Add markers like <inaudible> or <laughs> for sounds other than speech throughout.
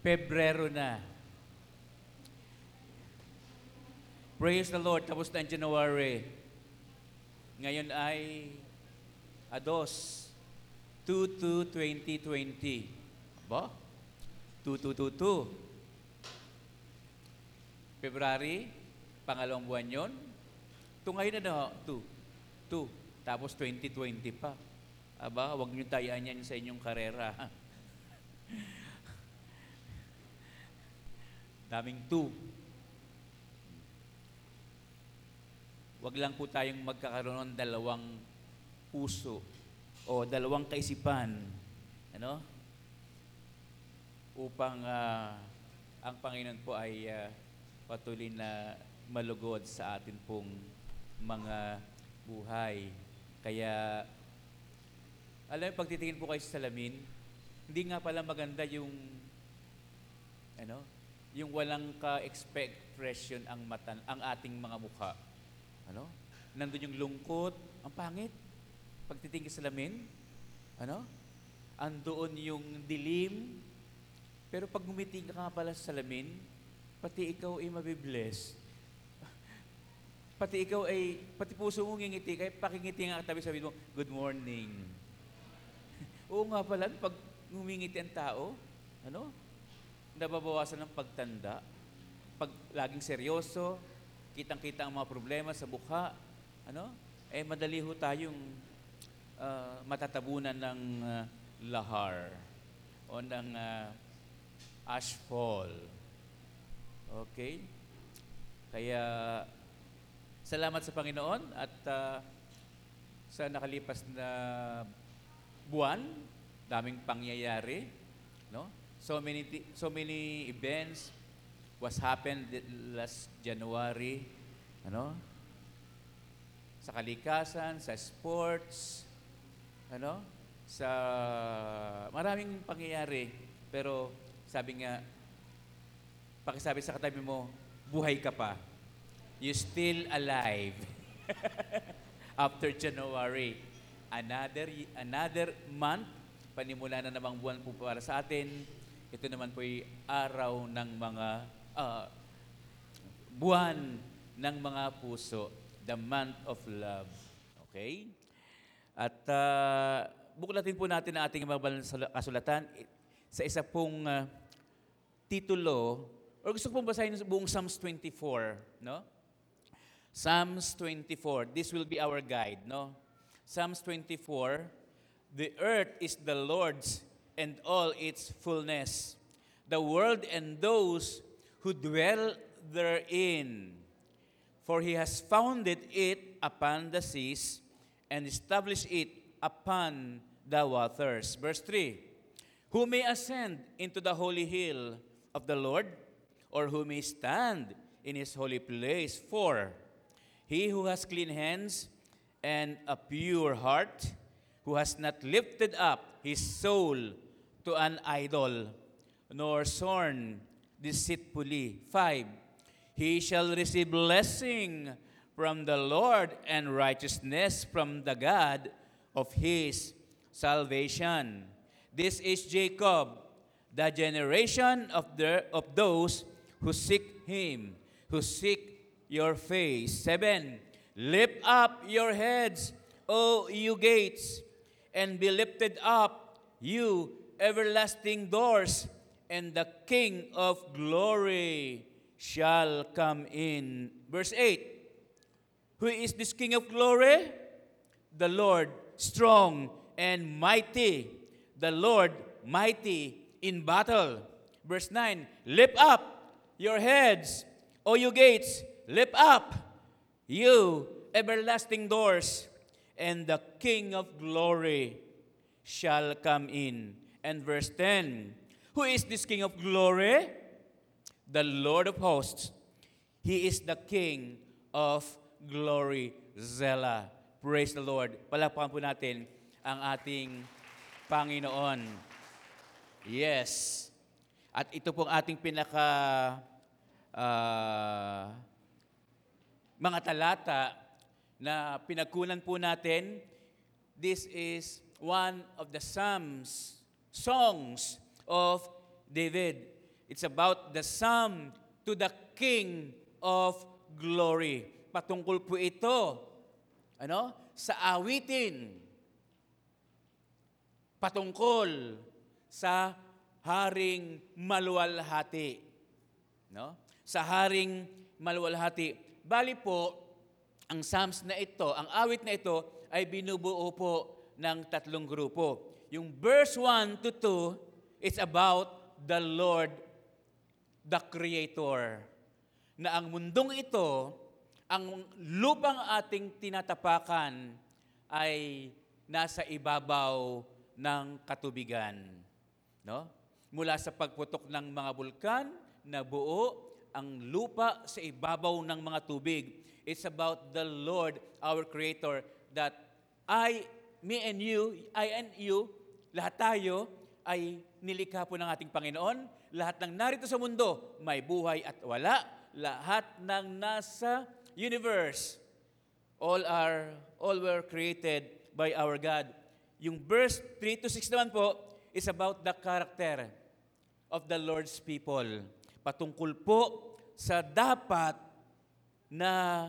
Pebrero na. Praise the Lord, tapos na ang January. Ngayon ay Ados, 2-2-2020. Ba? 2-2-2-2. February, pangalawang buwan yon. Ito ngayon na, 2. 2. Tapos 2020 pa. Aba, huwag niyo tayaan yan sa inyong karera. <laughs> Daming 2. Huwag lang po tayong magkakaroon ng dalawang puso o dalawang kaisipan. Ano? Upang ah, ang Panginoon po ay ah, patuloy na malugod sa atin pong mga buhay. Kaya, alam mo, pagtitingin po kayo sa salamin, hindi nga pala maganda yung, ano, yung walang ka-expression ang mata, ang ating mga mukha. Ano? Nandun yung lungkot, ang pangit. Pagtitingin sa salamin, ano? Andoon yung dilim. Pero pag ngumiti ka nga pala sa salamin, pati ikaw ay mabibless. <laughs> Pati ikaw ay, pati puso mo ngingiti, kaya pakingiti nga katabi sabi mo, good morning. <laughs> Oo nga pala, pag ngumingiti ang tao, ano? Nababawasan ng pagtanda. Pag laging seryoso, kitang-kita ang mga problema sa mukha, ano? Eh, madali ho tayong ah, matatabunan ng ah, lahar o ng ah, ashfall. Okay? Kaya, salamat sa Panginoon at ah, sa nakalipas na buwan, daming pangyayari, no? So many so many events was happened last January, ano? Sa kalikasan, sa sports, ano? Sa maraming pangyayari, pero sabi nga pakisabi sa katabi mo, buhay ka pa. You still alive. <laughs> After January, another another month, panimula na namang buwan po para sa atin. Ito naman po ay araw ng mga ah, buwan ng mga puso, the month of love. Okay? At uh, buklatin po natin ang ating mga kasulatan sa isa pong ah, titulo, or gusto pong basahin buong Psalms 24, no? Psalms 24, this will be our guide, no? Psalms 24, the earth is the Lord's and all its fullness, the world and those who dwell therein. For he has founded it upon the seas and established it upon the waters. Verse 3 Who may ascend into the holy hill of the Lord, or who may stand in his holy place? For he who has clean hands and a pure heart, who has not lifted up his soul to an idol, nor sworn deceitfully. 5. He shall receive blessing from the Lord and righteousness from the God of his salvation. This is Jacob, the generation of, the, of those who seek him, who seek your face. 7. Lift up your heads, O you gates, and be lifted up, you everlasting doors, and the King of glory shall come in. Verse 8 Who is this King of glory? The Lord strong and mighty, the Lord mighty in battle. Verse 9 Lift up your heads, O you gates, lift up, you everlasting doors, and the King of glory shall come in. And verse 10 Who is this King of glory? The Lord of hosts. He is the King of glory. Zela. Praise the Lord. Palakpakan po natin ang ating Panginoon. Yes. At ito pong ating pinaka ah, mga talata na pinagkunan po natin. This is one of the Psalms, songs of David. It's about the psalm to the King of Glory. Patungkol po ito ano? sa awitin patungkol sa haring maluwalhati. No? Sa haring maluwalhati. Bali po, ang Psalms na ito, ang awit na ito ay binubuo po ng tatlong grupo. Yung verse 1 to 2, it's about the Lord, the Creator. Na ang mundong ito, ang lupang ating tinatapakan ay nasa ibabaw ng katubigan. No? Mula sa pagputok ng mga bulkan, nabuo ang lupa sa ibabaw ng mga tubig. It's about the Lord, our Creator, that I, me and you, I and you, lahat tayo ay nilikha po ng ating Panginoon. Lahat ng narito sa mundo, may buhay at wala. Lahat ng nasa universe, all are all were created by our God. Yung verse 3 to 6 naman po is about the character of the Lord's people. Patungkol po sa dapat na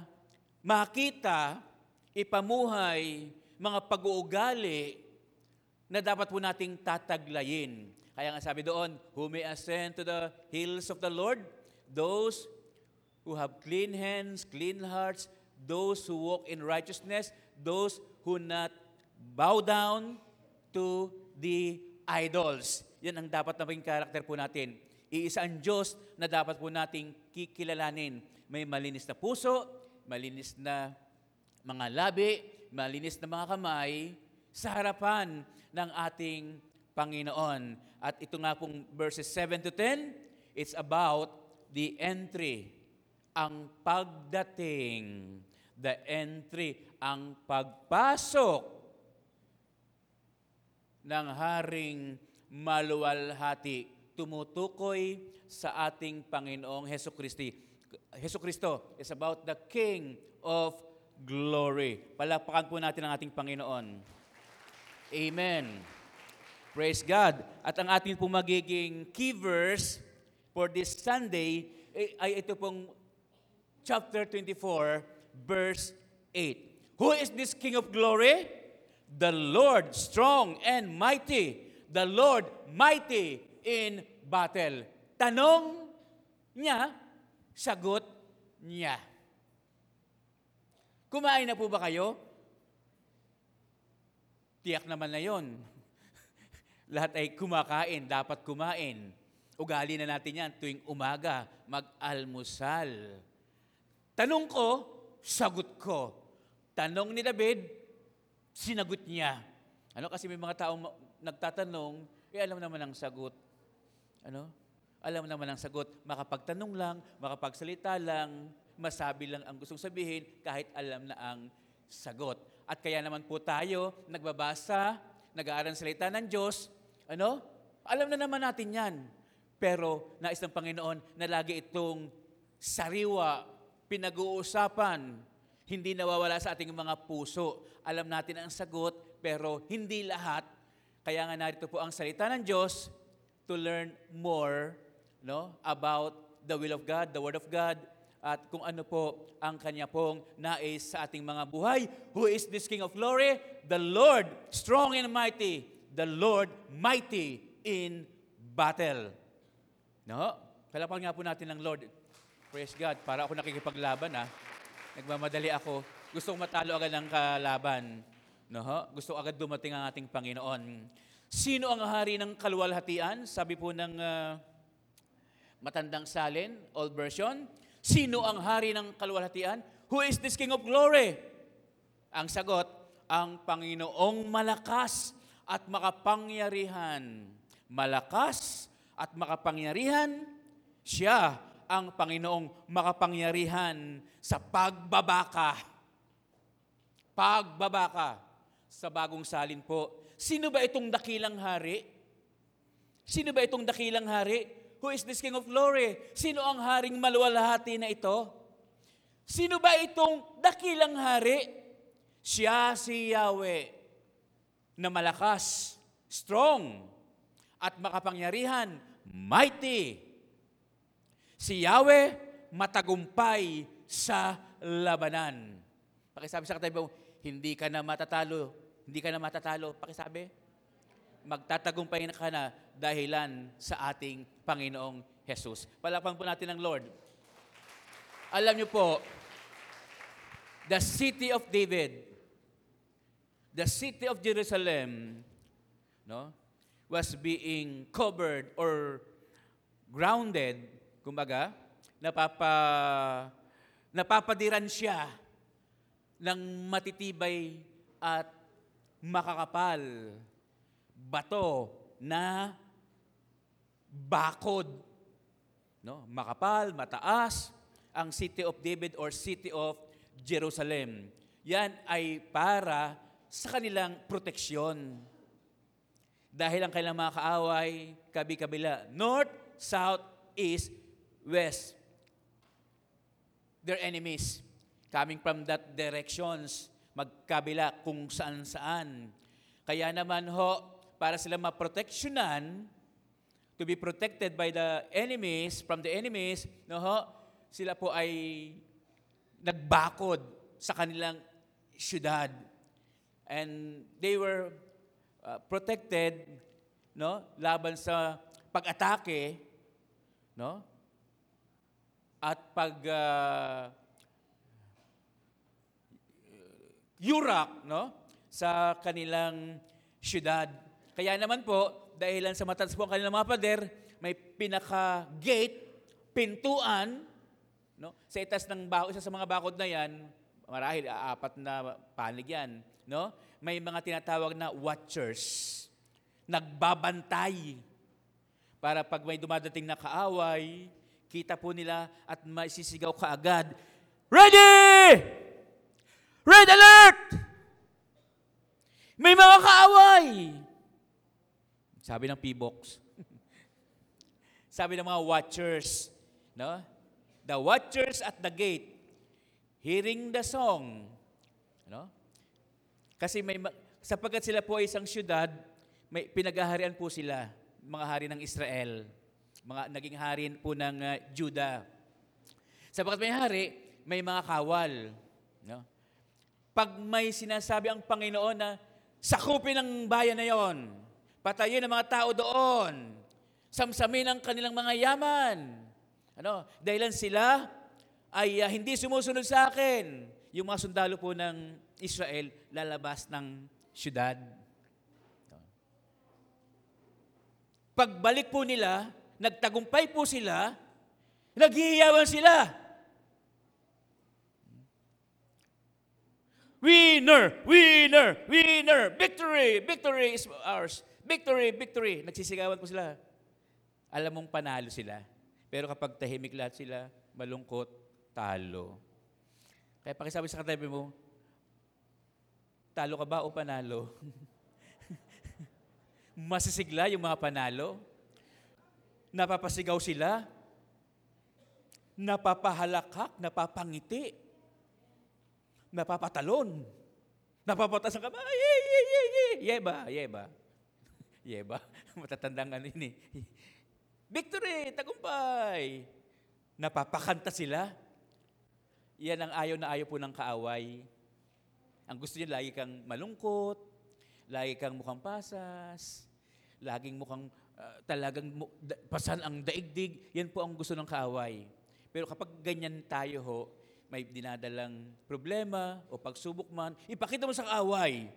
makita, ipamuhay, mga pag-uugali na dapat po nating tataglayin. Kaya nga sabi doon, who may ascend to the hills of the Lord? Those who have clean hands, clean hearts, those who walk in righteousness, those who not bow down to the idols. Yan ang dapat na maging karakter po natin. Iisa ang Diyos na dapat po nating kikilalanin. May malinis na puso, malinis na mga labi, malinis na mga kamay sa harapan ng ating Panginoon. At ito nga pong verses 7 to 10, it's about the entry, ang pagdating, the entry, ang pagpasok ng Haring Maluwalhati tumutukoy sa ating Panginoong Heso Kristi. Heso Kristo is about the King of Glory. Palapakan po natin ang ating Panginoon. Amen. Praise God. At ang ating pong magiging key verse for this Sunday eh, ay ito pong chapter 24, verse 8. Who is this King of Glory? The Lord strong and mighty. The Lord mighty in battle. Tanong niya, sagot niya. Kumain na po ba kayo? Tiyak naman na yon. <laughs> Lahat ay kumakain, dapat kumain. Ugali na natin yan tuwing umaga, mag-almusal. Tanong ko, sagot ko. Tanong ni David, sinagot niya. Ano kasi may mga taong nagtatanong, eh alam naman ang sagot. Ano? Alam naman ang sagot. Makapagtanong lang, makapagsalita lang, masabi lang ang gustong sabihin kahit alam na ang sagot. At kaya naman po tayo nagbabasa, nag-aaral ng salita ng Diyos, ano? Alam na naman natin yan. Pero nais ng Panginoon na lagi itong sariwa, pinag-uusapan, hindi nawawala sa ating mga puso. Alam natin ang sagot, pero hindi lahat. Kaya nga narito po ang salita ng Diyos to learn more no, about the will of God, the Word of God, at kung ano po ang kanya pong nais sa ating mga buhay. Who is this King of Glory? The Lord, strong and mighty. The Lord, mighty in battle. No? Palapan nga po natin ng Lord. Praise God. Para ako nakikipaglaban, ha? Nagmamadali ako. Gusto matalo agad ng kalaban. No? Gusto agad dumating ang ating Panginoon. Sino ang hari ng kaluwalhatian? Sabi po ng ah, matandang salin, old version. Sino ang hari ng kaluwalhatian? Who is this King of Glory? Ang sagot, ang Panginoong malakas at makapangyarihan. Malakas at makapangyarihan, siya ang Panginoong makapangyarihan sa pagbabaka. Pagbabaka sa bagong salin po. Sino ba itong dakilang hari? Sino ba itong dakilang hari? Who is this King of Glory? Sino ang haring maluwalhati na ito? Sino ba itong dakilang hari? Siya si Yahweh na malakas, strong, at makapangyarihan, mighty. Si Yahweh matagumpay sa labanan. Pakisabi sa katabi mo, hindi ka na matatalo. Hindi ka na matatalo. Pakisabi, magtatagumpay na ka na dahilan sa ating Panginoong Jesus. Palakpan po natin ang Lord. Alam niyo po, the city of David, the city of Jerusalem, no, was being covered or grounded, kumbaga, napapa, napapadiran siya ng matitibay at makakapal bato na bakod. No? Makapal, mataas, ang city of David or city of Jerusalem. Yan ay para sa kanilang proteksyon. Dahil ang kanilang mga kaaway, kabi-kabila, north, south, east, west. Their enemies coming from that directions, magkabila kung saan-saan. Kaya naman ho, para sila maproteksyonan, to be protected by the enemies, from the enemies, no ho, sila po ay nagbakod sa kanilang syudad. And they were uh, protected no laban sa pag-atake no at pag uh, yurak no sa kanilang syudad. Kaya naman po, dahilan sa mataas po ang kanilang mga pader, may pinaka-gate, pintuan, no? Sa itas ng bako, isa sa mga bakod na yan, marahil apat na panig yan, no? May mga tinatawag na watchers. Nagbabantay para pag may dumadating na kaaway, kita po nila at maisisigaw kaagad, Ready! Red alert! May mga kaaway! Sabi ng P-Box. <laughs> Sabi ng mga watchers, no? The watchers at the gate, hearing the song, no? Kasi may ma- sapagkat sila po ay isang syudad, may pinagaharian po sila, mga hari ng Israel, mga naging hari po ng uh, Judah. Sapagkat may hari, may mga kawal, no? Pag may sinasabi ang Panginoon na sakupin ang bayan na yon, patayin ang mga tao doon, samsamin ang kanilang mga yaman. Ano? Dahilan sila ay uh, hindi sumusunod sa akin. Yung mga sundalo po ng Israel lalabas ng syudad. Pagbalik po nila, nagtagumpay po sila, naghihiyawan sila. Winner! Winner! Winner! Victory! Victory is ours. Victory! Victory! Nagsisigawan po sila. Alam mong panalo sila. Pero kapag tahimik lahat sila, malungkot, talo. Kaya pakisabi sa katabi mo, talo ka ba o panalo? <laughs> Masisigla yung mga panalo. Napapasigaw sila. Napapahalakak, napapangiti napapatalon. Napapatas ang kamay. Yay, yay, yay, yay. Yeba, yeba. Yeba. <laughs> Matatandang ano yun eh. <laughs> Victory! Tagumpay! Napapakanta sila. Yan ang ayaw na ayaw po ng kaaway. Ang gusto niya, lagi kang malungkot, lagi kang mukhang pasas, laging mukhang uh, talagang mu- da- pasan ang daigdig. Yan po ang gusto ng kaaway. Pero kapag ganyan tayo ho, may dinadalang problema o pagsubok man, ipakita mo sa kaaway.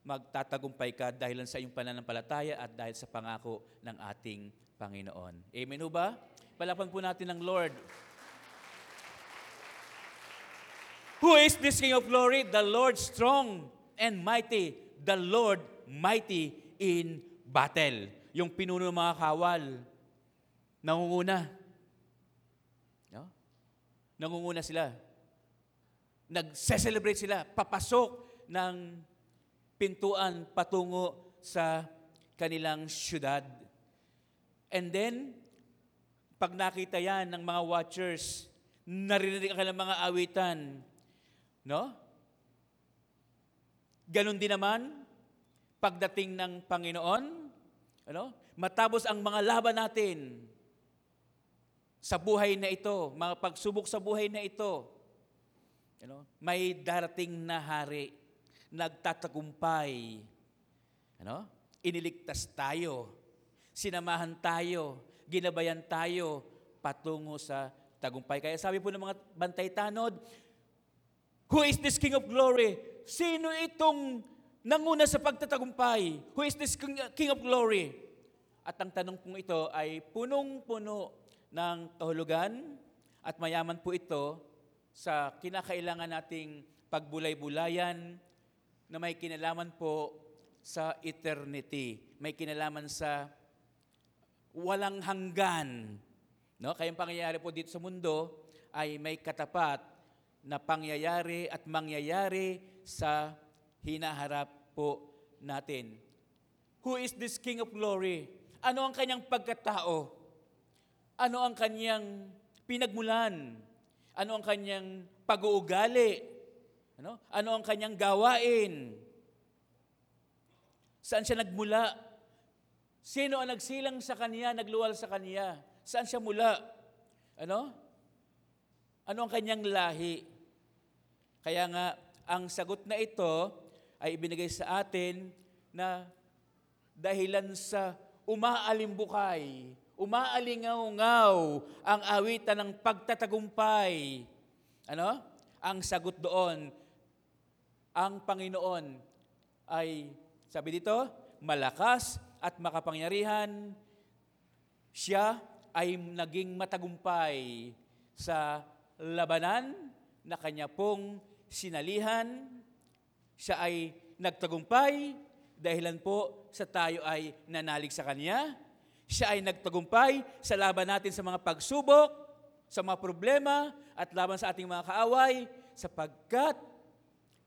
Magtatagumpay ka dahil sa iyong pananampalataya at dahil sa pangako ng ating Panginoon. Amen ho ba? Palapan po natin ng Lord. Who is this King of glory? The Lord strong and mighty. The Lord mighty in battle. Yung pinuno ng mga kawal, nangunguna. No? Nangunguna sila. Nagse-celebrate sila. Papasok ng pintuan patungo sa kanilang syudad. And then, pag nakita yan ng mga watchers, naririnig ang kanilang mga awitan, no? Ganon din naman, pagdating ng Panginoon, ano? matapos ang mga laban natin, sa buhay na ito, mga pagsubok sa buhay na ito, know, may darating na hari, nagtatagumpay. Ano? Iniligtas tayo, sinamahan tayo, ginabayan tayo patungo sa tagumpay. Kaya sabi po ng mga bantay tanod, Who is this King of Glory? Sino itong nanguna sa pagtatagumpay? Who is this King of Glory? At ang tanong pong ito ay punong-puno ng kahulugan at mayaman po ito sa kinakailangan nating pagbulay-bulayan na may kinalaman po sa eternity. May kinalaman sa walang hanggan. No? Kaya ang pangyayari po dito sa mundo ay may katapat na pangyayari at mangyayari sa hinaharap po natin. Who is this King of Glory? Ano ang kanyang pagkatao? Ano ang kanyang pinagmulan? Ano ang kanyang pag-uugali? Ano? Ano ang kanyang gawain? Saan siya nagmula? Sino ang nagsilang sa kanya, nagluwal sa kanya? Saan siya mula? Ano? Ano ang kanyang lahi? Kaya nga, ang sagot na ito ay ibinigay sa atin na dahilan sa umaalimbukay, umaalingaw-ngaw ang awitan ng pagtatagumpay. Ano? Ang sagot doon, ang Panginoon ay, sabi dito, malakas at makapangyarihan. Siya ay naging matagumpay sa labanan na kanya pong sinalihan. Siya ay nagtagumpay dahilan po sa tayo ay nanalig sa Kanya. Siya ay nagtagumpay sa laban natin sa mga pagsubok, sa mga problema, at laban sa ating mga kaaway, sapagkat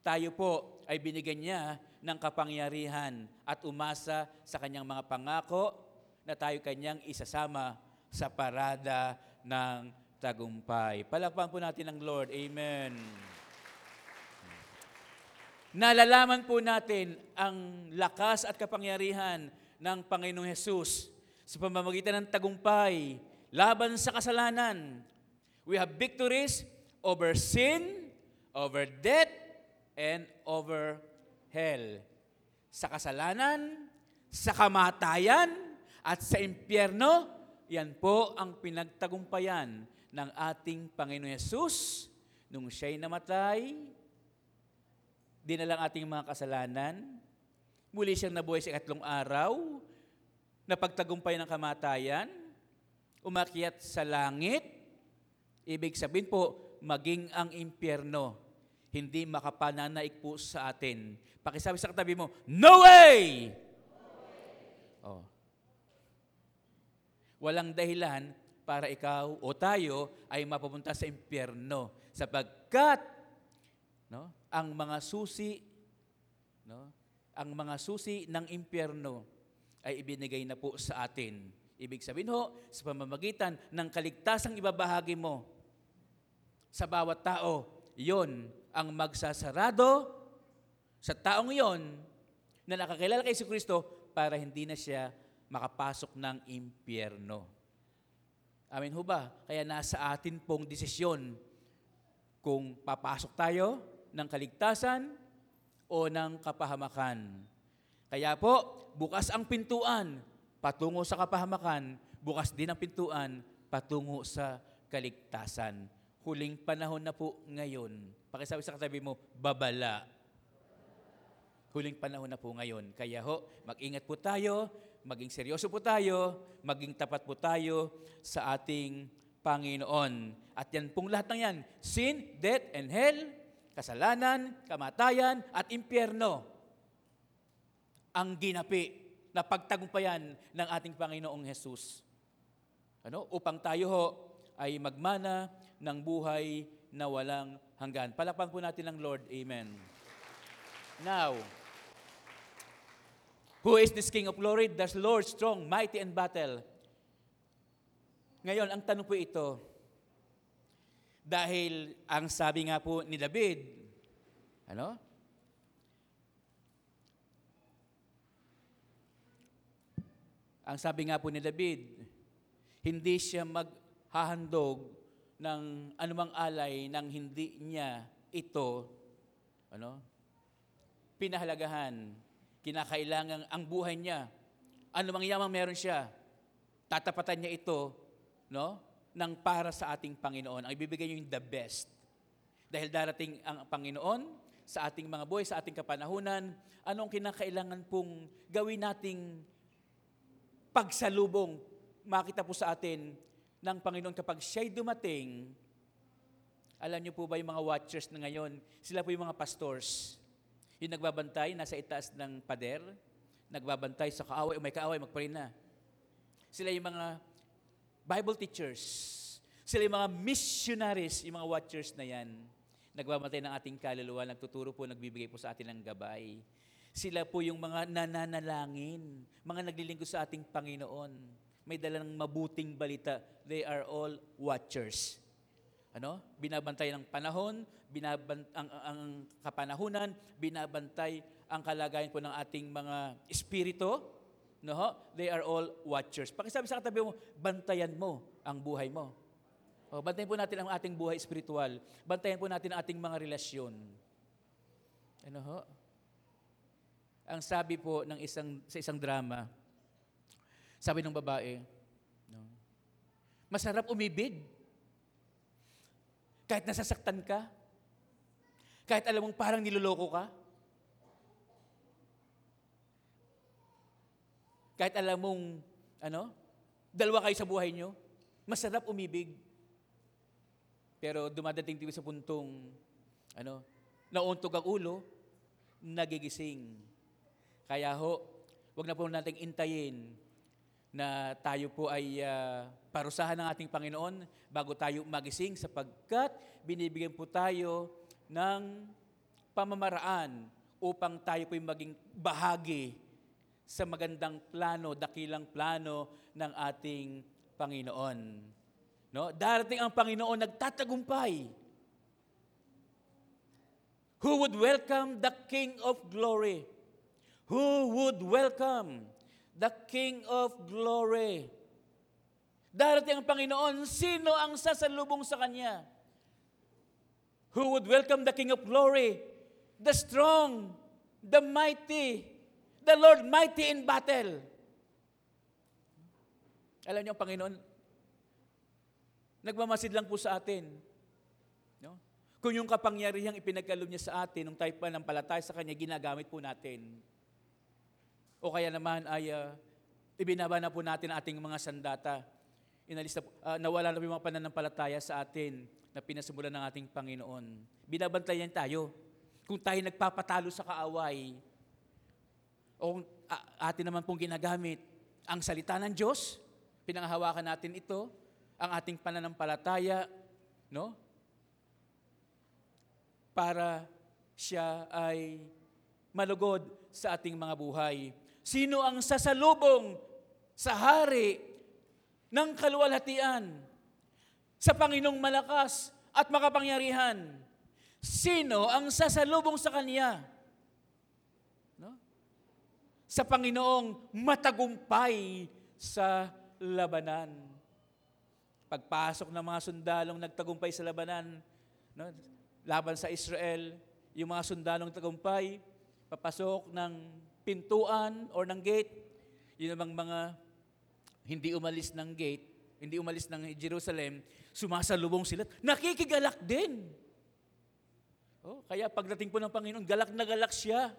tayo po ay binigyan niya ng kapangyarihan at umasa sa kanyang mga pangako na tayo kanyang isasama sa parada ng tagumpay. Palakpan po natin ang Lord. Amen. Nalalaman po natin ang lakas at kapangyarihan ng Panginoong Hesus sa pamamagitan ng tagumpay laban sa kasalanan. We have victories over sin, over death, and over hell. Sa kasalanan, sa kamatayan, at sa impyerno, yan po ang pinagtagumpayan ng ating Panginoon Yesus. Nung siya'y namatay, dinalang ating mga kasalanan, muli siyang nabuhay sa ikatlong araw, napagtagumpay ng kamatayan, umakyat sa langit, ibig sabihin po, maging ang impyerno, hindi makapananaik po sa atin. Pakisabi sa katabi mo, No way! Oh. Walang dahilan para ikaw o tayo ay mapapunta sa impyerno sapagkat no, ang mga susi no, ang mga susi ng impyerno ay ibinigay na po sa atin. Ibig sabihin ho, sa pamamagitan ng kaligtasang ibabahagi mo sa bawat tao, yon ang magsasarado sa taong yon na nakakilala kay Kristo para hindi na siya makapasok ng impyerno. Amin ho ba? Kaya nasa atin pong desisyon kung papasok tayo ng kaligtasan o ng kapahamakan. Kaya po, bukas ang pintuan patungo sa kapahamakan, bukas din ang pintuan patungo sa kaligtasan. Huling panahon na po ngayon. Pakisabi sa katabi mo, babala. Huling panahon na po ngayon. Kaya ho, mag-ingat po tayo, maging seryoso po tayo, maging tapat po tayo sa ating Panginoon. At yan pong lahat ng yan, sin, death, and hell, kasalanan, kamatayan, at impyerno. Ang ginapi na pagtagumpayan ng ating Panginoong Jesus. Ano? Upang tayo ho ay magmana ng buhay na walang hanggan. Palakpan po natin ng Lord. Amen. Now, Who is this King of glory? The Lord strong, mighty in battle. Ngayon, ang tanong po ito, dahil ang sabi nga po ni David, ano? Ang sabi nga po ni David, hindi siya mag hahandog ng anumang alay nang hindi niya ito ano pinahalagahan. Kinakailangan ang buhay niya anumang yamang meron siya tatapatan niya ito no ng para sa ating Panginoon. Ang ibibigay niya yung the best. Dahil darating ang Panginoon sa ating mga buhay, sa ating kapanahunan, anong kinakailangan pong gawin nating pagsalubong, makita po sa atin ng Panginoon kapag siya'y dumating, alam niyo po ba yung mga watchers na ngayon, sila po yung mga pastors. Yung nagbabantay, nasa itaas ng pader, nagbabantay sa kaaway, o may kaaway, magparin na. Sila yung mga Bible teachers. Sila yung mga missionaries, yung mga watchers na yan. Nagbabantay ng ating kaluluwa, nagtuturo po, nagbibigay po sa atin ng gabay. Sila po yung mga nananalangin, mga naglilingkod sa ating Panginoon. May dala ng mabuting balita. They are all watchers. Ano? Binabantay ng panahon, binabant ang, ang kapanahunan, binabantay ang kalagayan po ng ating mga espiritu. No? They are all watchers. Pakisabi sa katabi mo, bantayan mo ang buhay mo. O, bantayan po natin ang ating buhay espiritual. Bantayan po natin ang ating mga relasyon. Ano ho? Ang sabi po ng isang, sa isang drama, sabi ng babae, no, masarap umibig. Kahit nasasaktan ka, kahit alam mong parang niloloko ka, kahit alam mong, ano, dalawa kayo sa buhay nyo, masarap umibig. Pero dumadating tayo sa puntong, ano, nauntog ang ulo, nagigising. Kaya ho, wag na po nating intayin na tayo po ay ah, parusahan ng ating Panginoon bago tayo magising sapagkat binibigyan po tayo ng pamamaraan upang tayo po maging bahagi sa magandang plano, dakilang plano ng ating Panginoon. No? Darating ang Panginoon nagtatagumpay. Who would welcome the King of Glory? Who would welcome the King of Glory? Darating ang Panginoon, sino ang sasalubong sa Kanya? Who would welcome the King of Glory? The strong, the mighty, the Lord mighty in battle. Alam niyo ang Panginoon, nagmamasid lang po sa atin. No? Kung yung kapangyarihang ipinagkaloob niya sa atin, nung tayo pa ng palatay sa Kanya, ginagamit po natin. O kaya naman ay uh, ibinaba na po natin ating mga sandata. Inalis na, po- ah, nawala na po yung mga pananampalataya sa atin na pinasimulan ng ating Panginoon. Binabantayan tayo. Kung tayo nagpapatalo sa kaaway, o kung ah, atin naman pong ginagamit ang salita ng Diyos, pinanghawakan natin ito, ang ating pananampalataya, no? Para siya ay malugod sa ating mga buhay. Sino ang sasalubong sa hari ng kaluwalhatian? Sa Panginoong malakas at makapangyarihan. Sino ang sasalubong sa Kanya? No? Sa Panginoong matagumpay sa labanan. Pagpasok ng mga sundalong nagtagumpay sa labanan, no? laban sa Israel, yung mga sundalong tagumpay, papasok ng pintuan or ng gate, yun namang mga hindi umalis ng gate, hindi umalis ng Jerusalem, sumasalubong sila, nakikigalak din. Oh, kaya pagdating po ng Panginoon, galak na galak siya.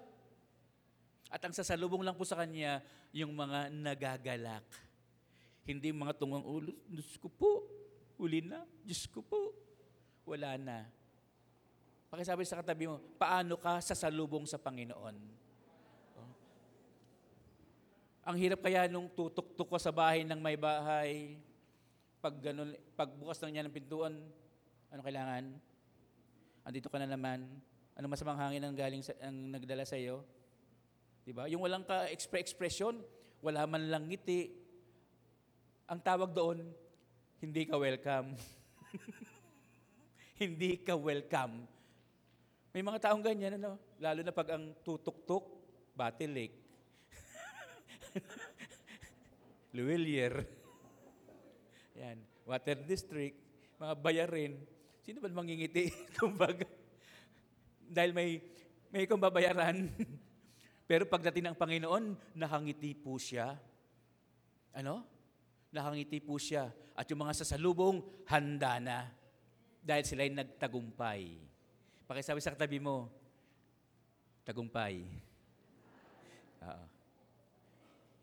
At ang sasalubong lang po sa kanya, yung mga nagagalak. Hindi mga tungang ulo, Diyos ko po, huli na, Diyos ko po, wala na. Pakisabi sa katabi mo, paano ka sasalubong sa Panginoon? Ang hirap kaya nung tutok-tok ko sa bahay ng may bahay, pag ganun, pagbukas lang niya ng pintuan, ano kailangan? Andito ka na naman. Ano masamang hangin ang galing sa, ang nagdala sa iyo? 'Di ba? Yung walang ka expression, wala man lang ngiti. Ang tawag doon, hindi ka welcome. <laughs> hindi ka welcome. May mga taong ganyan, ano? Lalo na pag ang tutok-tok, battle lake. <laughs> Luwilier. Yan. water district, mga bayarin. Sino ba mangingiti? <laughs> Kumbaga, dahil may, may kong babayaran. <laughs> Pero pagdating ng Panginoon, nakangiti po siya. Ano? Nakangiti po siya. At yung mga sasalubong, handa na. Dahil sila'y nagtagumpay. Pakisabi sa katabi mo, tagumpay. Oo.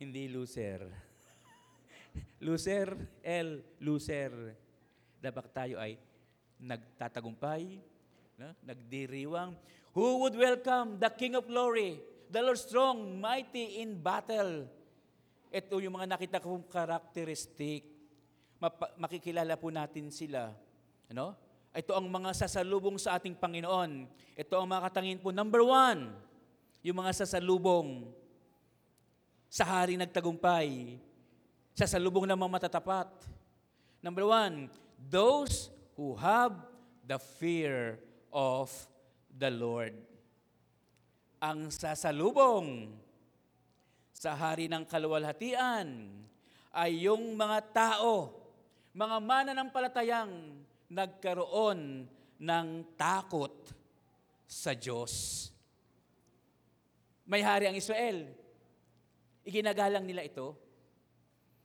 Hindi loser. <laughs> loser, L, loser. Dapat tayo ay nagtatagumpay, no? nagdiriwang. Who would welcome the King of Glory, the Lord strong, mighty in battle? Ito yung mga nakita kong karakteristik. Mapa- makikilala po natin sila. Ano? Ito ang mga sasalubong sa ating Panginoon. Ito ang mga katangin po. Number one, yung mga sasalubong sa hari nagtagumpay, sasalubong ng mga matatapat. Number one, those who have the fear of the Lord. Ang sasalubong sa hari ng kaluwalhatian ay yung mga tao, mga mananampalatayang nagkaroon ng takot sa Diyos. May hari ang Israel. Iginagalang nila ito.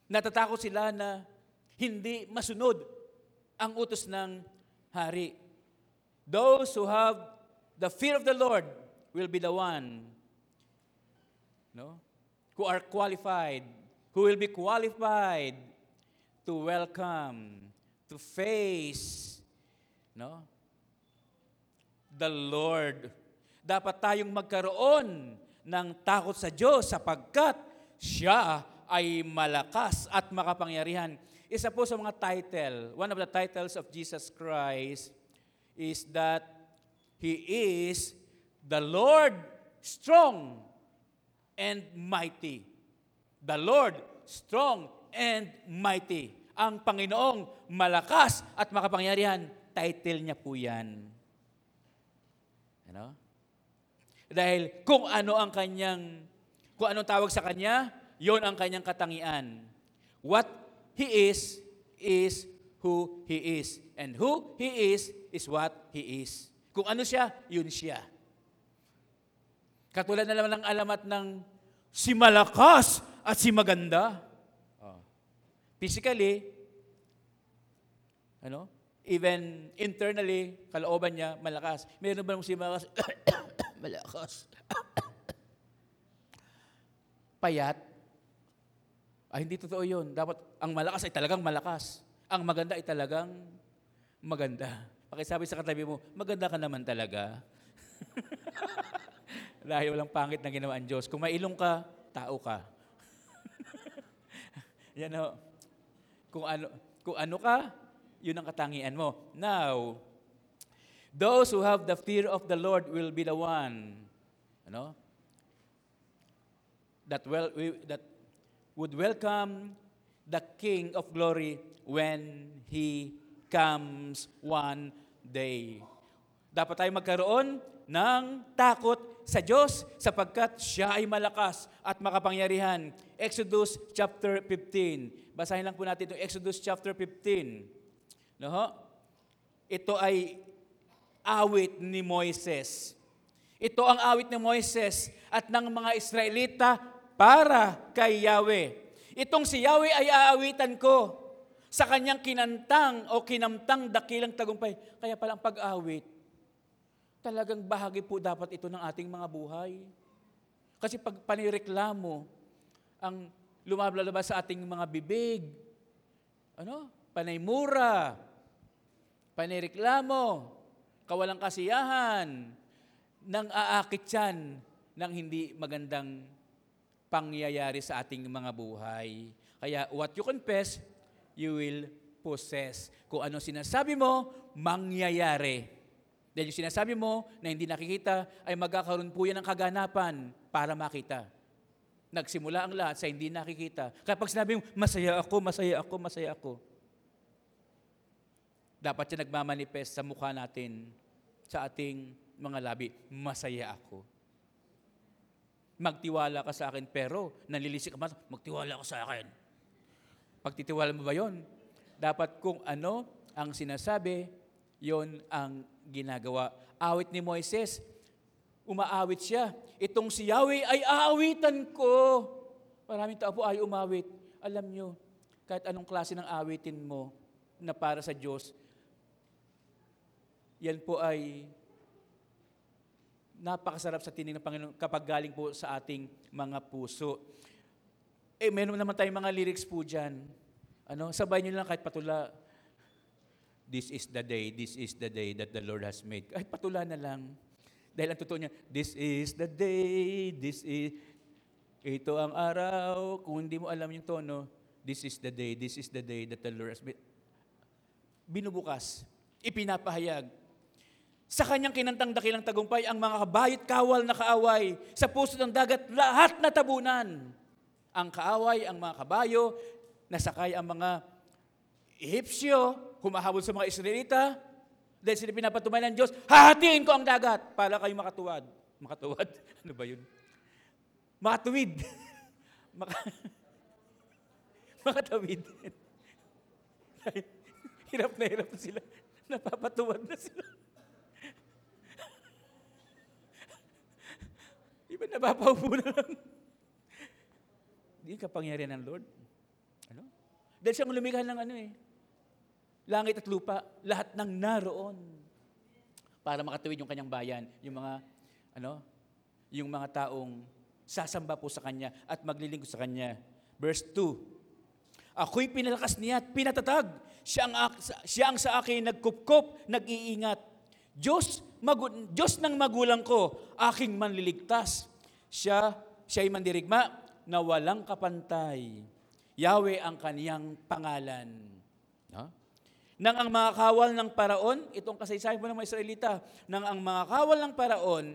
Natatakot sila na hindi masunod ang utos ng hari. Those who have the fear of the Lord will be the one no? who are qualified, who will be qualified to welcome, to face no? the Lord. Dapat tayong magkaroon ng takot sa Diyos sapagkat siya ay malakas at makapangyarihan. Isa po sa mga title, one of the titles of Jesus Christ is that He is the Lord strong and mighty. The Lord strong and mighty. Ang Panginoong malakas at makapangyarihan. Title niya po yan. Ano? Dahil kung ano ang kanyang, kung anong tawag sa kanya, yon ang kanyang katangian. What He is, is who He is. And who He is, is what He is. Kung ano siya, yun siya. Katulad na naman ng alamat ng si malakas at si maganda. Oh. Physically, ano? Even internally, kalooban niya, malakas. Meron ba nung si malakas? Malakas. <coughs> Payat. Ay, hindi totoo yun. Dapat, ang malakas ay talagang malakas. Ang maganda ay talagang maganda. Pakisabi sa katabi mo, maganda ka naman talaga. <laughs> Dahil walang pangit na ginawa ang Diyos. Kung may ilong ka, tao ka. <laughs> Yan o. Kung ano, kung ano ka, yun ang katangian mo. Now, those who have the fear of the Lord will be the one, ano? That well that would welcome the King of glory when he comes one day. Dapat tayo magkaroon ng takot sa Diyos sapagkat siya ay malakas at makapangyarihan. Exodus chapter 15. Basahin lang po natin itong Exodus chapter 15. No? Ito ay awit ni Moises. Ito ang awit ni Moises at ng mga Israelita para kay Yahweh. Itong si Yahweh ay aawitan ko sa kanyang kinantang o kinamtang dakilang tagumpay. Kaya palang pag-awit, talagang bahagi po dapat ito ng ating mga buhay. Kasi pag panireklamo, ang lumabalabas sa ating mga bibig, ano? Panaymura, panireklamo, kawalang kasiyahan, nang aakit yan ng hindi magandang pangyayari sa ating mga buhay. Kaya what you confess, you will possess. Kung ano sinasabi mo, mangyayari. Dahil yung sinasabi mo na hindi nakikita, ay magkakaroon po yan ng kaganapan para makita. Nagsimula ang lahat sa hindi nakikita. Kapag sinabi mo, masaya ako, masaya ako, masaya ako, dapat siya nagmamanifest sa mukha natin, sa ating mga labi, masaya ako. Magtiwala ka sa akin, pero nalilisik ka, magtiwala ka sa akin. Pagtitiwala mo ba yon? dapat kung ano ang sinasabi, yon ang ginagawa. Awit ni Moises, umaawit siya. Itong si Yahweh ay aawitan ko. Maraming tao po ay umawit. Alam nyo, kahit anong klase ng awitin mo na para sa Diyos, yan po ay napakasarap sa tinig ng Panginoon kapag galing po sa ating mga puso. Eh, meron naman tayong mga lyrics po dyan. Ano, sabay nyo lang kahit patula. This is the day, this is the day that the Lord has made. Kahit patula na lang. Dahil ang totoo niya, this is the day, this is, ito ang araw. Kung hindi mo alam yung tono, this is the day, this is the day that the Lord has made. Binubukas, ipinapahayag. Sa kanyang kinantang dakilang tagumpay, ang mga kabayot kawal na kaaway, sa puso ng dagat, lahat na tabunan. Ang kaaway, ang mga kabayo, nasakay ang mga Ehipsyo, humahabol sa mga Israelita, dahil sila pinapatumay ng Diyos, hahatiin ko ang dagat para kayo makatuwad. Makatuwad? <laughs> Ano ba yun? Makatuwid. <laughs> Maka, <laughs> makatawid. hirap na hirap sila. Napapatuwad na sila. Di ba napapaupo na lang? <laughs> Di kapangyarihan ng Lord. Ano? Dahil siyang lumikha ng ano eh. Langit at lupa, lahat ng naroon. Para makatawid yung kanyang bayan, yung mga, ano, yung mga taong sasamba po sa kanya at maglilingkod sa kanya. Verse 2, Ako'y pinalakas niya at pinatatag. Siya ang, siya ang sa akin nagkupkop, nag-iingat. Diyos, magu- Diyos ng magulang ko, aking manliligtas. Siya, siya'y mandirigma na walang kapantay. Yahweh ang kaniyang pangalan. No? Nang ang mga kawal ng paraon, itong kasaysayan po ng mga Israelita, nang ang mga kawal ng paraon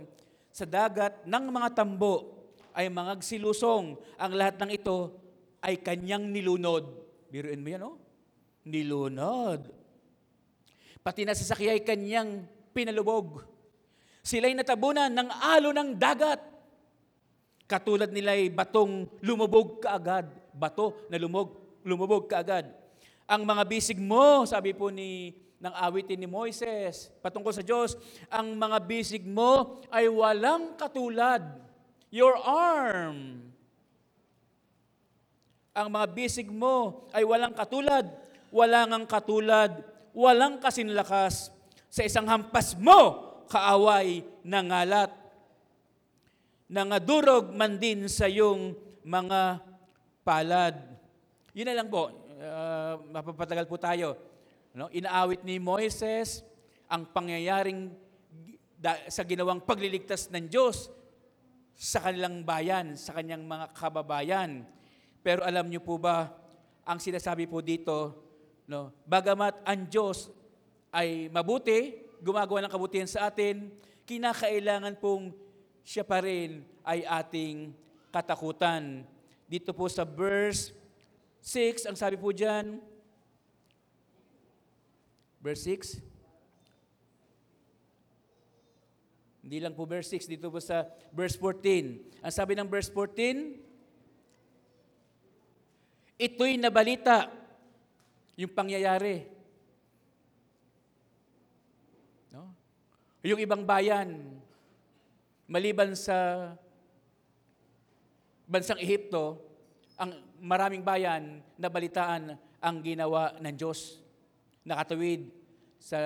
sa dagat ng mga tambo ay mga silusong, ang lahat ng ito ay kanyang nilunod. Biruin mo yan, oh? Nilunod. Pati na sa ay kanyang pinalubog. Sila'y natabunan ng alo ng dagat. Katulad nila'y batong lumubog kaagad. Bato na lumog, lumubog kaagad. Ang mga bisig mo, sabi po ni ng awitin ni Moises, patungkol sa Diyos, ang mga bisig mo ay walang katulad. Your arm. Ang mga bisig mo ay walang katulad, walang katulad, walang kasinlakas. Sa isang hampas mo, kaaway na ngalat. Nangadurog man din sa iyong mga palad. Yun na lang po, uh, mapapatagal po tayo. No? Inaawit ni Moises ang pangyayaring sa ginawang pagliligtas ng Diyos sa kanilang bayan, sa kanyang mga kababayan. Pero alam niyo po ba, ang sinasabi po dito, no, bagamat ang Diyos ay mabuti, gumagawa ng kabutihan sa atin, kinakailangan pong siya pa rin ay ating katakutan. Dito po sa verse 6, ang sabi po dyan, verse 6, hindi lang po verse 6, dito po sa verse 14. Ang sabi ng verse 14, ito'y nabalita, yung pangyayari. No? Yung ibang bayan, maliban sa bansang Ehipto, ang maraming bayan na balitaan ang ginawa ng Diyos. Nakatawid sa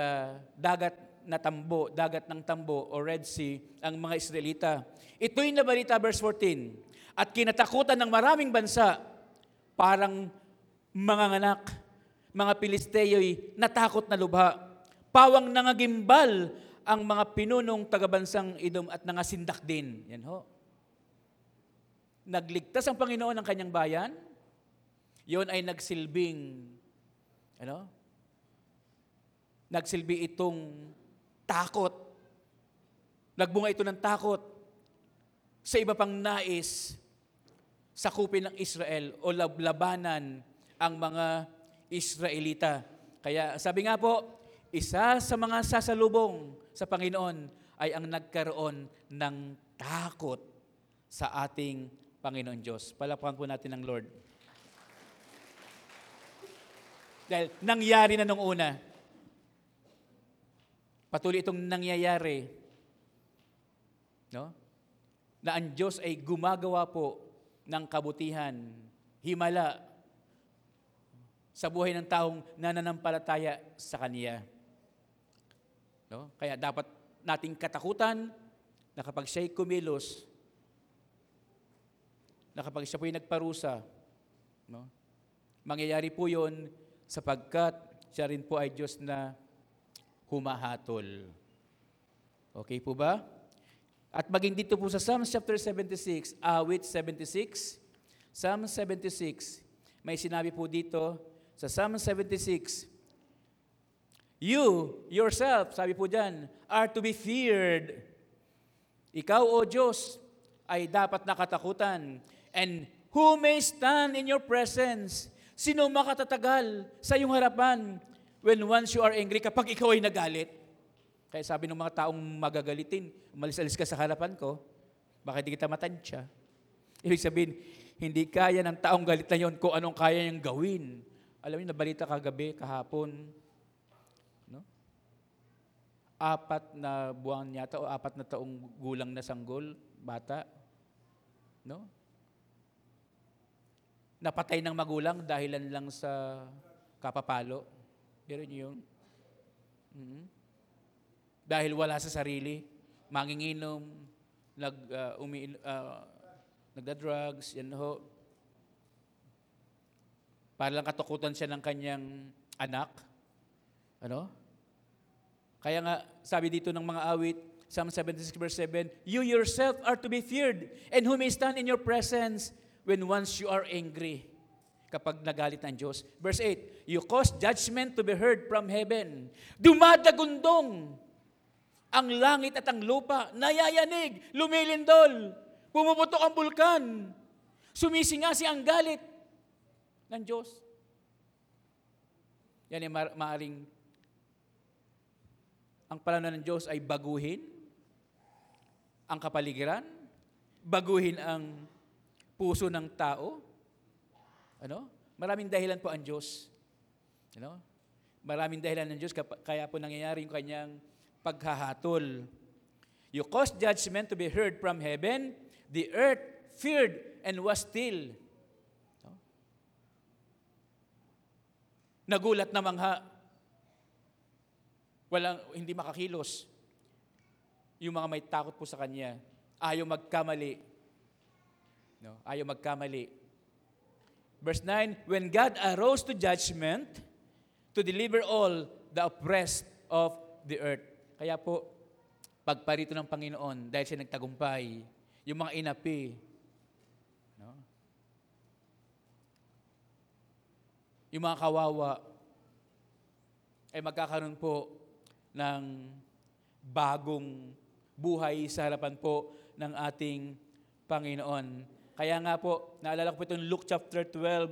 dagat na tambo, dagat ng tambo o Red Sea, ang mga Israelita. Ito'y nabalita, verse 14, at kinatakutan ng maraming bansa, parang mga nganak, mga Pilisteyo'y natakot na lubha. Pawang nangagimbal ang mga pinunong tagabansang Idom at nangasindak din. Yan ho. Nagligtas ang Panginoon ng kanyang bayan, yon ay nagsilbing, ano? Nagsilbi itong takot. Nagbunga ito ng takot sa iba pang nais sakupin ng Israel o labanan ang mga Israelita. Kaya sabi nga po, isa sa mga sasalubong sa Panginoon ay ang nagkaroon ng takot sa ating Panginoon Diyos. Palapakan po natin ang Lord. Dahil nangyari na nung una. Patuloy itong nangyayari. No? Na ang Diyos ay gumagawa po ng kabutihan, himala sa buhay ng taong nananampalataya sa Kanya. No? Kaya dapat nating katakutan na kapag siya'y kumilos, na kapag siya po'y nagparusa, no? mangyayari po yon sapagkat siya rin po ay Diyos na humahatol. Okay po ba? At maging dito po sa Psalms chapter 76, awit 76, Psalm 76, may sinabi po dito sa Psalm 76, You, yourself, sabi po dyan, are to be feared. Ikaw, O Diyos, ay dapat nakatakutan. And who may stand in your presence? Sino makatatagal sa iyong harapan when once you are angry kapag ikaw ay nagalit? Kaya sabi ng mga taong magagalitin, umalis-alis ka sa harapan ko, baka hindi kita matansya. Ibig sabihin, hindi kaya ng taong galit na yon kung anong kaya niyang gawin. Alam niyo, nabalita kagabi, kahapon? Apat na buwan yata o apat na taong gulang na sanggol, bata, no? Napatay ng magulang dahilan lang sa kapapalo. Pero niyo yun? Mhm. Dahil wala sa sarili, manginginom, nag, uh, umi, uh, nagda-drugs, yan ho. Para lang katakutan siya ng kanyang anak. Ano? Kaya nga, sabi dito ng mga awit, Psalm 76 verse 7, You yourself are to be feared, and who may stand in your presence when once you are angry? Kapag nagalit ng Diyos. Verse 8, You cause judgment to be heard from heaven. Dumadagundong ang langit at ang lupa, nayayanig, lumilindol, pumuputok ang bulkan, sumisingasi ang galit ng Diyos. Yan ay ma- maaring ang plano ng Diyos ay baguhin ang kapaligiran, baguhin ang puso ng tao. Ano? Maraming dahilan po ang Diyos. Ano? Maraming dahilan ng Diyos kaya po nangyayari yung kanyang paghahatol. You caused judgment to be heard from heaven. The earth feared and was still. No? Nagulat na mangha. Walang, hindi makakilos. Yung mga may takot po sa kanya. Ayaw magkamali. No? Ayaw magkamali. Verse 9, When God arose to judgment, to deliver all the oppressed of the earth. Kaya po, pagparito ng Panginoon, dahil siya nagtagumpay, yung mga inapi, no? yung mga kawawa, ay magkakaroon po ng bagong buhay sa harapan po ng ating Panginoon. Kaya nga po, naalala ko po itong Luke chapter 12,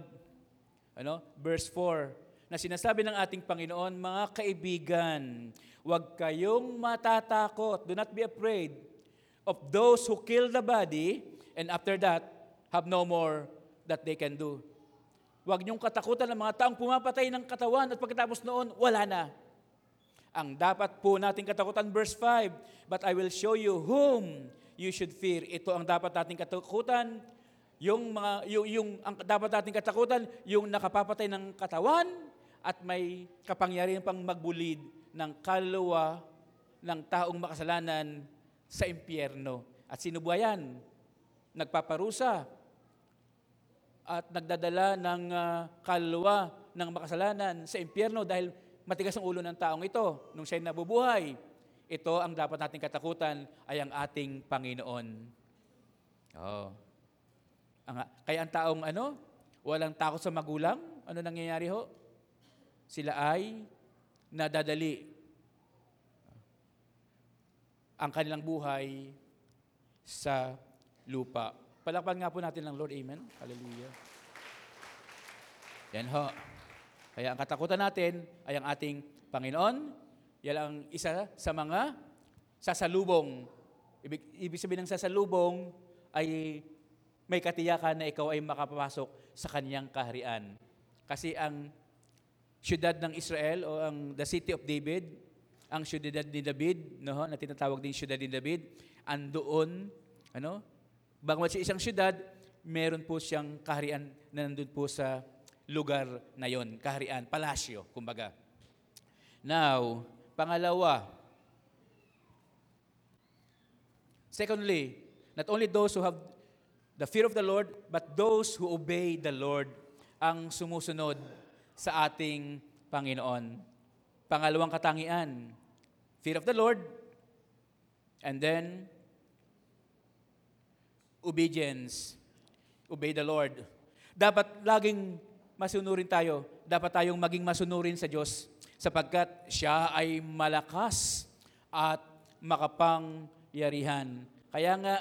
ano, verse 4, na sinasabi ng ating Panginoon, mga kaibigan, huwag kayong matatakot, do not be afraid of those who kill the body, and after that, have no more that they can do. Huwag niyong katakutan ng mga taong pumapatay ng katawan at pagkatapos noon, wala na. Ang dapat po nating katakutan, verse 5, But I will show you whom you should fear. Ito ang dapat nating katakutan, yung, mga, yung, yung ang dapat nating katakutan, yung nakapapatay ng katawan at may kapangyarihan pang magbulid ng kaluluwa ng taong makasalanan sa impyerno. At sino ba yan? Nagpaparusa at nagdadala ng uh, kaluluwa ng makasalanan sa impyerno dahil matigas ang ulo ng taong ito nung siya'y nabubuhay. Ito ang dapat nating katakutan ay ang ating Panginoon. Oh. Ang, kaya ang taong ano, walang takot sa magulang, ano nangyayari ho? Sila ay nadadali ang kanilang buhay sa lupa. Palakpan nga po natin ng Lord. Amen. Hallelujah. Yan ho. Kaya ang katakutan natin ay ang ating Panginoon. Yan ang isa sa mga sasalubong. Ibig, ibig sabihin ng sasalubong ay may katiyakan na ikaw ay makapasok sa kanyang kaharian. Kasi ang syudad ng Israel o ang the city of David, ang syudad ni David, no, na tinatawag din syudad ni David, andoon, ano, bagamat siya isang syudad, meron po siyang kaharian na nandun po sa lugar na yon, kaharian, palasyo, kumbaga. Now, pangalawa, secondly, not only those who have the fear of the Lord, but those who obey the Lord ang sumusunod sa ating Panginoon. Pangalawang katangian, fear of the Lord, and then obedience. Obey the Lord. Dapat laging masunurin tayo. Dapat tayong maging masunurin sa Diyos sapagkat siya ay malakas at makapangyarihan. Kaya nga,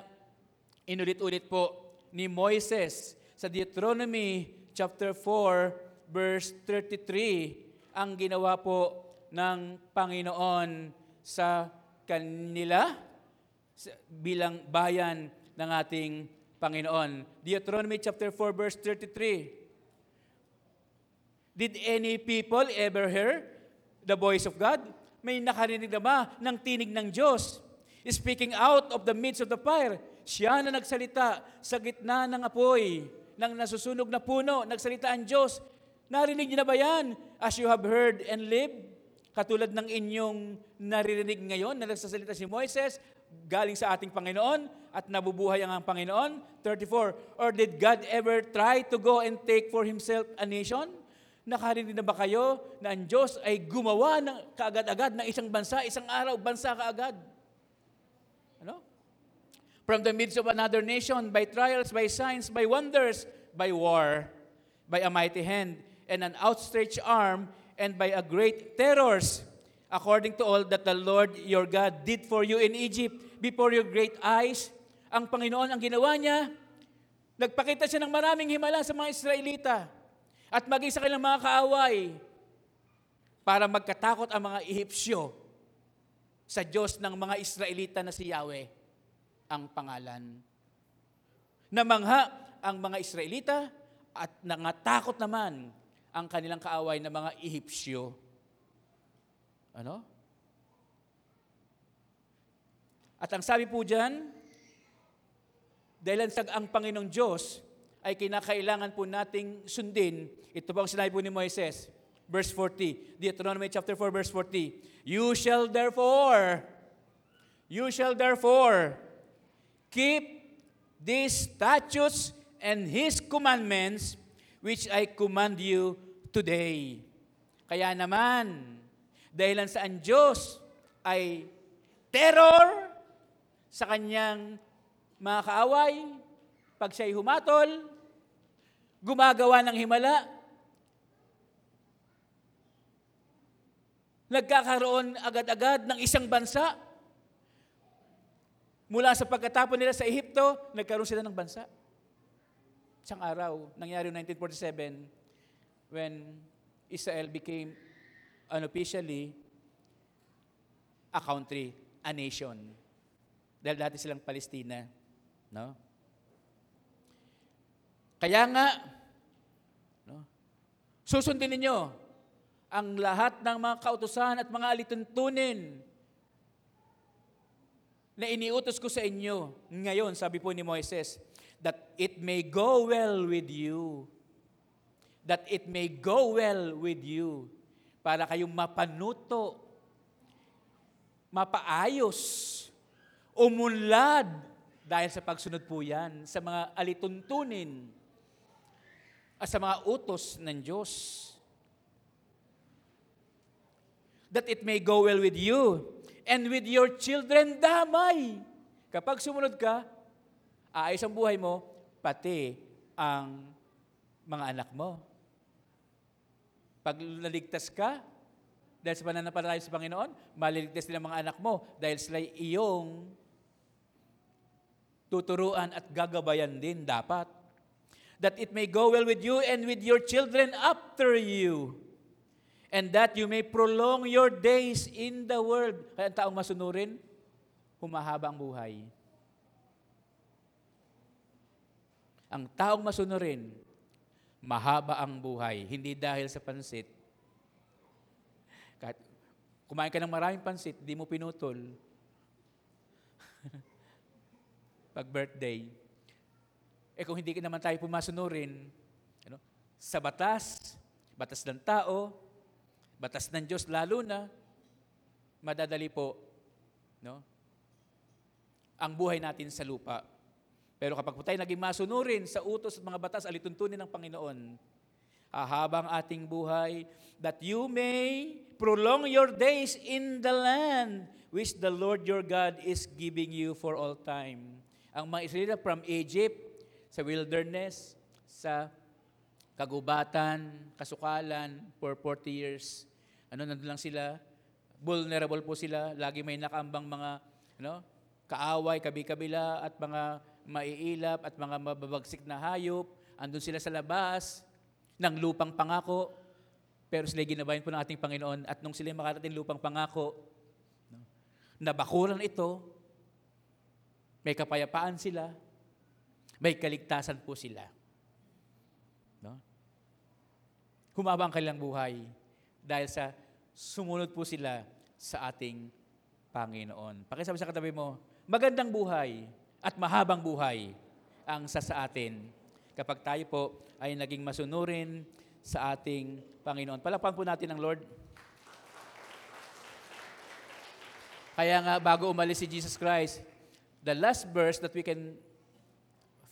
inulit-ulit po ni Moises sa Deuteronomy chapter 4 verse 33 ang ginawa po ng Panginoon sa kanila bilang bayan ng ating Panginoon. Deuteronomy chapter 4 verse 33. Did any people ever hear the voice of God? May nakarinig na ba ng tinig ng Diyos? Speaking out of the midst of the fire, siya na nagsalita sa gitna ng apoy, ng nasusunog na puno, nagsalita ang Diyos. Narinig niyo na ba yan? As you have heard and lived, katulad ng inyong naririnig ngayon na nagsasalita si Moises, galing sa ating Panginoon at nabubuhay ang ang Panginoon. 34, Or did God ever try to go and take for himself a nation? Nakarinig na ba kayo na ang Diyos ay gumawa ng kaagad-agad ng isang bansa, isang araw, bansa kaagad? Ano? From the midst of another nation, by trials, by signs, by wonders, by war, by a mighty hand, and an outstretched arm, and by a great terrors, according to all that the Lord your God did for you in Egypt before your great eyes. Ang Panginoon ang ginawa niya, nagpakita siya ng maraming himala sa mga Israelita at maging sa kanilang mga kaaway para magkatakot ang mga Ehipsyo sa Diyos ng mga Israelita na si Yahweh ang pangalan. Namangha ang mga Israelita at nangatakot naman ang kanilang kaaway na mga Ehipsyo. Ano? At ang sabi po dyan, dahil ang ang Panginoong Diyos ay kinakailangan po nating sundin. Ito po ang sinabi po ni Moises, verse 40, Deuteronomy chapter 4, verse 40. You shall therefore, you shall therefore keep these statutes and His commandments which I command you today. Kaya naman, dahil sa ang Diyos ay terror sa kanyang mga kaaway, pag siya'y humatol, gumagawa ng himala, nagkakaroon agad-agad ng isang bansa. Mula sa pagkatapon nila sa Ehipto, nagkaroon sila ng bansa. Isang araw, nangyari noong 1947, when Israel became unofficially a country, a nation. Dahil dati silang Palestina. No? Kaya nga, no, susundin ninyo ang lahat ng mga kautusan at mga alituntunin na iniutos ko sa inyo. Ngayon, sabi po ni Moises, that it may go well with you. That it may go well with you. Para kayong mapanuto, mapaayos, umunlad, dahil sa pagsunod po yan, sa mga alituntunin, at sa mga utos ng Diyos. That it may go well with you and with your children damay. Kapag sumunod ka, aayos ang buhay mo, pati ang mga anak mo. Pag naligtas ka, dahil sa pananampalataya sa Panginoon, maliligtas din ang mga anak mo dahil sila iyong tuturuan at gagabayan din dapat. That it may go well with you and with your children after you. And that you may prolong your days in the world. Kaya ang taong masunurin, humahaba ang buhay. Ang taong masunurin, mahaba ang buhay. Hindi dahil sa pansit, Kahit kumain ka ng maraming pansit, di mo pinutol. <laughs> Pag birthday. Eh kung hindi naman tayo pumasunurin, ano, sa batas, batas ng tao, batas ng Diyos lalo na, madadali po, no? Ang buhay natin sa lupa. Pero kapag po tayo naging masunurin sa utos at mga batas, alituntunin ng Panginoon, ahabang ating buhay, that you may prolong your days in the land which the Lord your God is giving you for all time. Ang mga Israelita from Egypt, sa wilderness, sa kagubatan, kasukalan, for 40 years. Ano, nandun lang sila, vulnerable po sila, lagi may nakambang mga, ano, kaaway, kabi-kabila, at mga maiilap, at mga mababagsik na hayop, andun sila sa labas, ng lupang pangako, pero sila ginabayan po ng ating Panginoon, at nung sila makarating lupang pangako, no, nabakuran ito, may kapayapaan sila, may kaligtasan po sila. No? Humaba ang kanilang buhay dahil sa sumunod po sila sa ating Panginoon. Pakisabi sa katabi mo, magandang buhay at mahabang buhay ang sa sa atin kapag tayo po ay naging masunurin sa ating Panginoon. Palakpan po natin ang Lord. Kaya nga bago umalis si Jesus Christ, the last verse that we can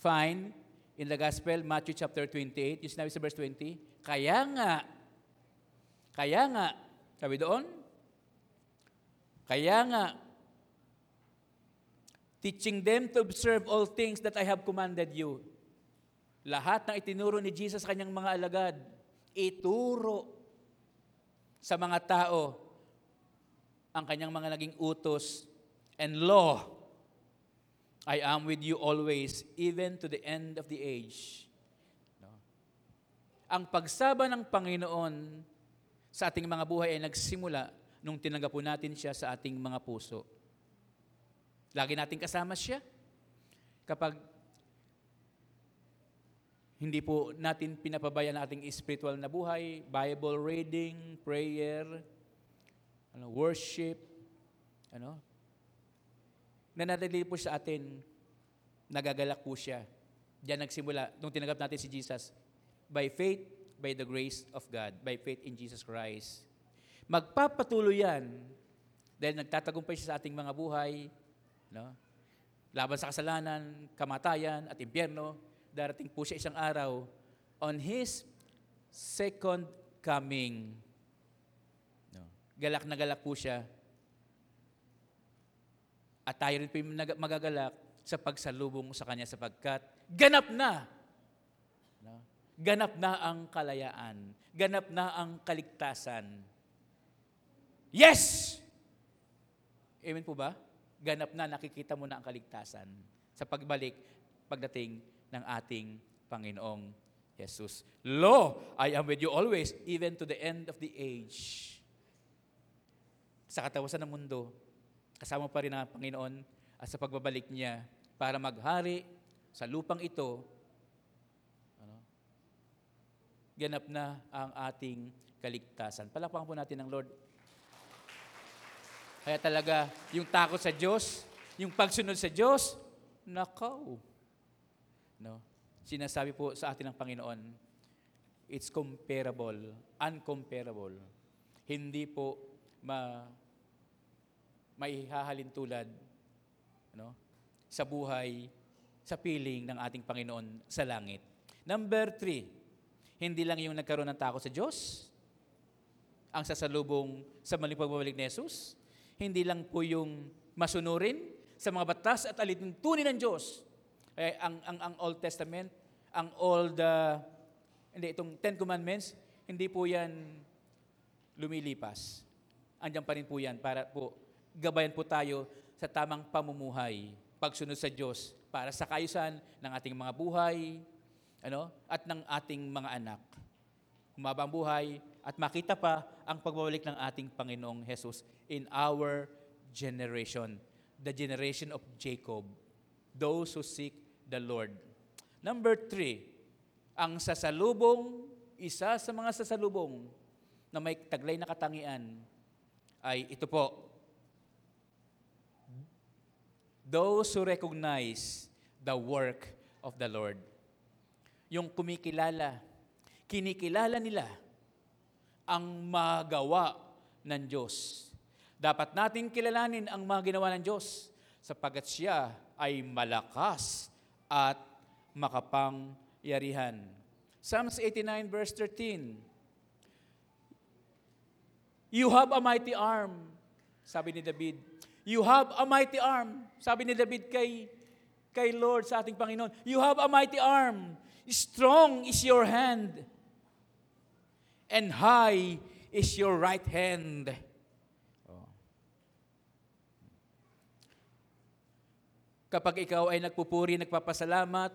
find in the Gospel, Matthew chapter 28, yung sinabi sa verse 20, kaya nga, kaya nga, sabi doon, kaya nga, teaching them to observe all things that I have commanded you. Lahat ng itinuro ni Jesus sa kanyang mga alagad, ituro sa mga tao ang kanyang mga naging utos and law. I am with you always, even to the end of the age. No? Ang pagsaba ng Panginoon sa ating mga buhay ay nagsimula nung tinanggap po natin siya sa ating mga puso. Lagi nating kasama siya. Kapag hindi po natin pinapabayan ating spiritual na buhay, Bible reading, prayer, ano, worship, ano, nanatili po sa atin, nagagalak po siya. Diyan nagsimula, nung tinanggap natin si Jesus, by faith, by the grace of God, by faith in Jesus Christ. Magpapatuloy yan dahil nagtatagumpay siya sa ating mga buhay, no? laban sa kasalanan, kamatayan at impyerno, darating po siya isang araw on His second coming. No. Galak na galak po siya. At tayo rin po magagalak sa pagsalubong sa Kanya sapagkat ganap na. No? Ganap na ang kalayaan. Ganap na ang kaligtasan. Yes! Amen po ba? Ganap na, nakikita mo na ang kaligtasan sa pagbalik, pagdating ng ating Panginoong Jesus. Lo, I am with you always, even to the end of the age. Sa katawasan ng mundo, kasama pa rin ang Panginoon at sa pagbabalik niya para maghari sa lupang ito, ano, ganap na ang ating kaligtasan. Palakpakan po natin ang Lord. Kaya talaga, yung takot sa Diyos, yung pagsunod sa Diyos, nakaw. No? Sinasabi po sa atin ng Panginoon, it's comparable, uncomparable. Hindi po ma maihahalin tulad no? sa buhay, sa piling ng ating Panginoon sa langit. Number three, hindi lang yung nagkaroon ng takot sa Diyos, ang sasalubong sa maling pagbabalik ni Jesus, hindi lang po yung masunurin sa mga batas at alituntunin ng Diyos. Eh, ang, ang, ang Old Testament, ang Old, uh, hindi, itong Ten Commandments, hindi po yan lumilipas. Andiyan pa rin po yan para po gabayan po tayo sa tamang pamumuhay, pagsunod sa Diyos para sa kayusan ng ating mga buhay, ano, at ng ating mga anak. Humaba ang buhay at makita pa ang pagbabalik ng ating Panginoong Jesus in our generation, the generation of Jacob, those who seek the Lord. Number three, ang sasalubong, isa sa mga sasalubong na may taglay na katangian, ay ito po. Those who recognize the work of the Lord. Yung kumikilala, kinikilala nila ang magawa ng Diyos. Dapat natin kilalanin ang mga ginawa ng Diyos sapagat siya ay malakas at makapangyarihan. Psalms 89 verse 13. You have a mighty arm, sabi ni David. You have a mighty arm, sabi ni David kay kay Lord sa ating Panginoon. You have a mighty arm. Strong is your hand. And high is your right hand. Oh. Kapag ikaw ay nagpupuri, nagpapasalamat,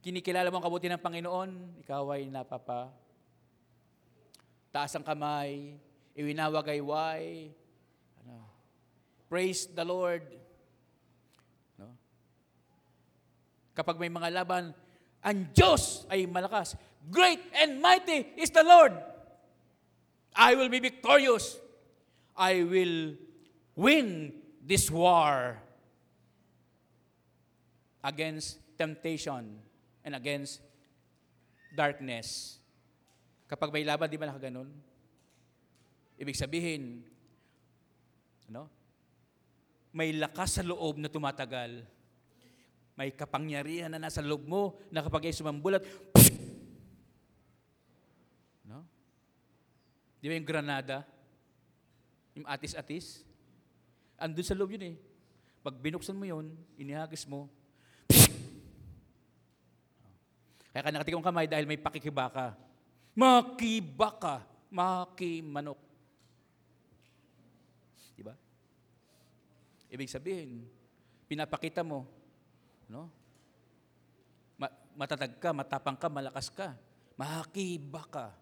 kinikilala mo ang kabuti ng Panginoon, ikaw ay napapa. Taas ang kamay, iwinawagayway, praise the Lord. No? Kapag may mga laban, ang Diyos ay malakas. Great and mighty is the Lord. I will be victorious. I will win this war against temptation and against darkness. Kapag may laban, di ba nakaganon? Ibig sabihin, ano? May lakas sa loob na tumatagal. May kapangyarihan na nasa loob mo na kapag ay sumambulat, no? Di ba yung granada? Yung atis-atis? Andun sa loob yun eh. Pag binuksan mo yun, inihagis mo, kaya ka nakatikong kamay dahil may pakikibaka. Makibaka. Makimanok. Di ba? Ibig sabihin, pinapakita mo, no? Ma- matatag ka, matapang ka, malakas ka. Makibaka.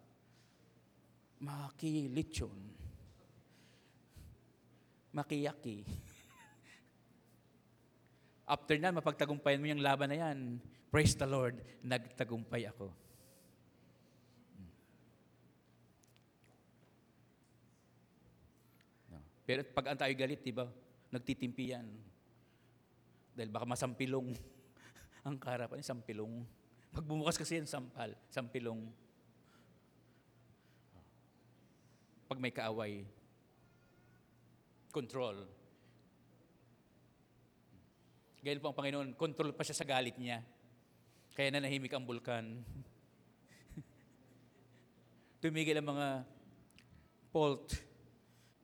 Makilitsyon. Makiyaki. <laughs> After na, mapagtagumpayan mo yung laban na yan. Praise the Lord, nagtagumpay ako. No. Pero pag ang tayo galit, di ba? Nagtitimpi yan. Dahil baka masampilong <laughs> ang karapan, sampilong. Pag bumukas kasi yan, sampal, sampilong. Pag may kaaway, control. Gayun po ang Panginoon, control pa siya sa galit niya. Kaya nanahimik ang bulkan. <laughs> Tumigil ang mga fault.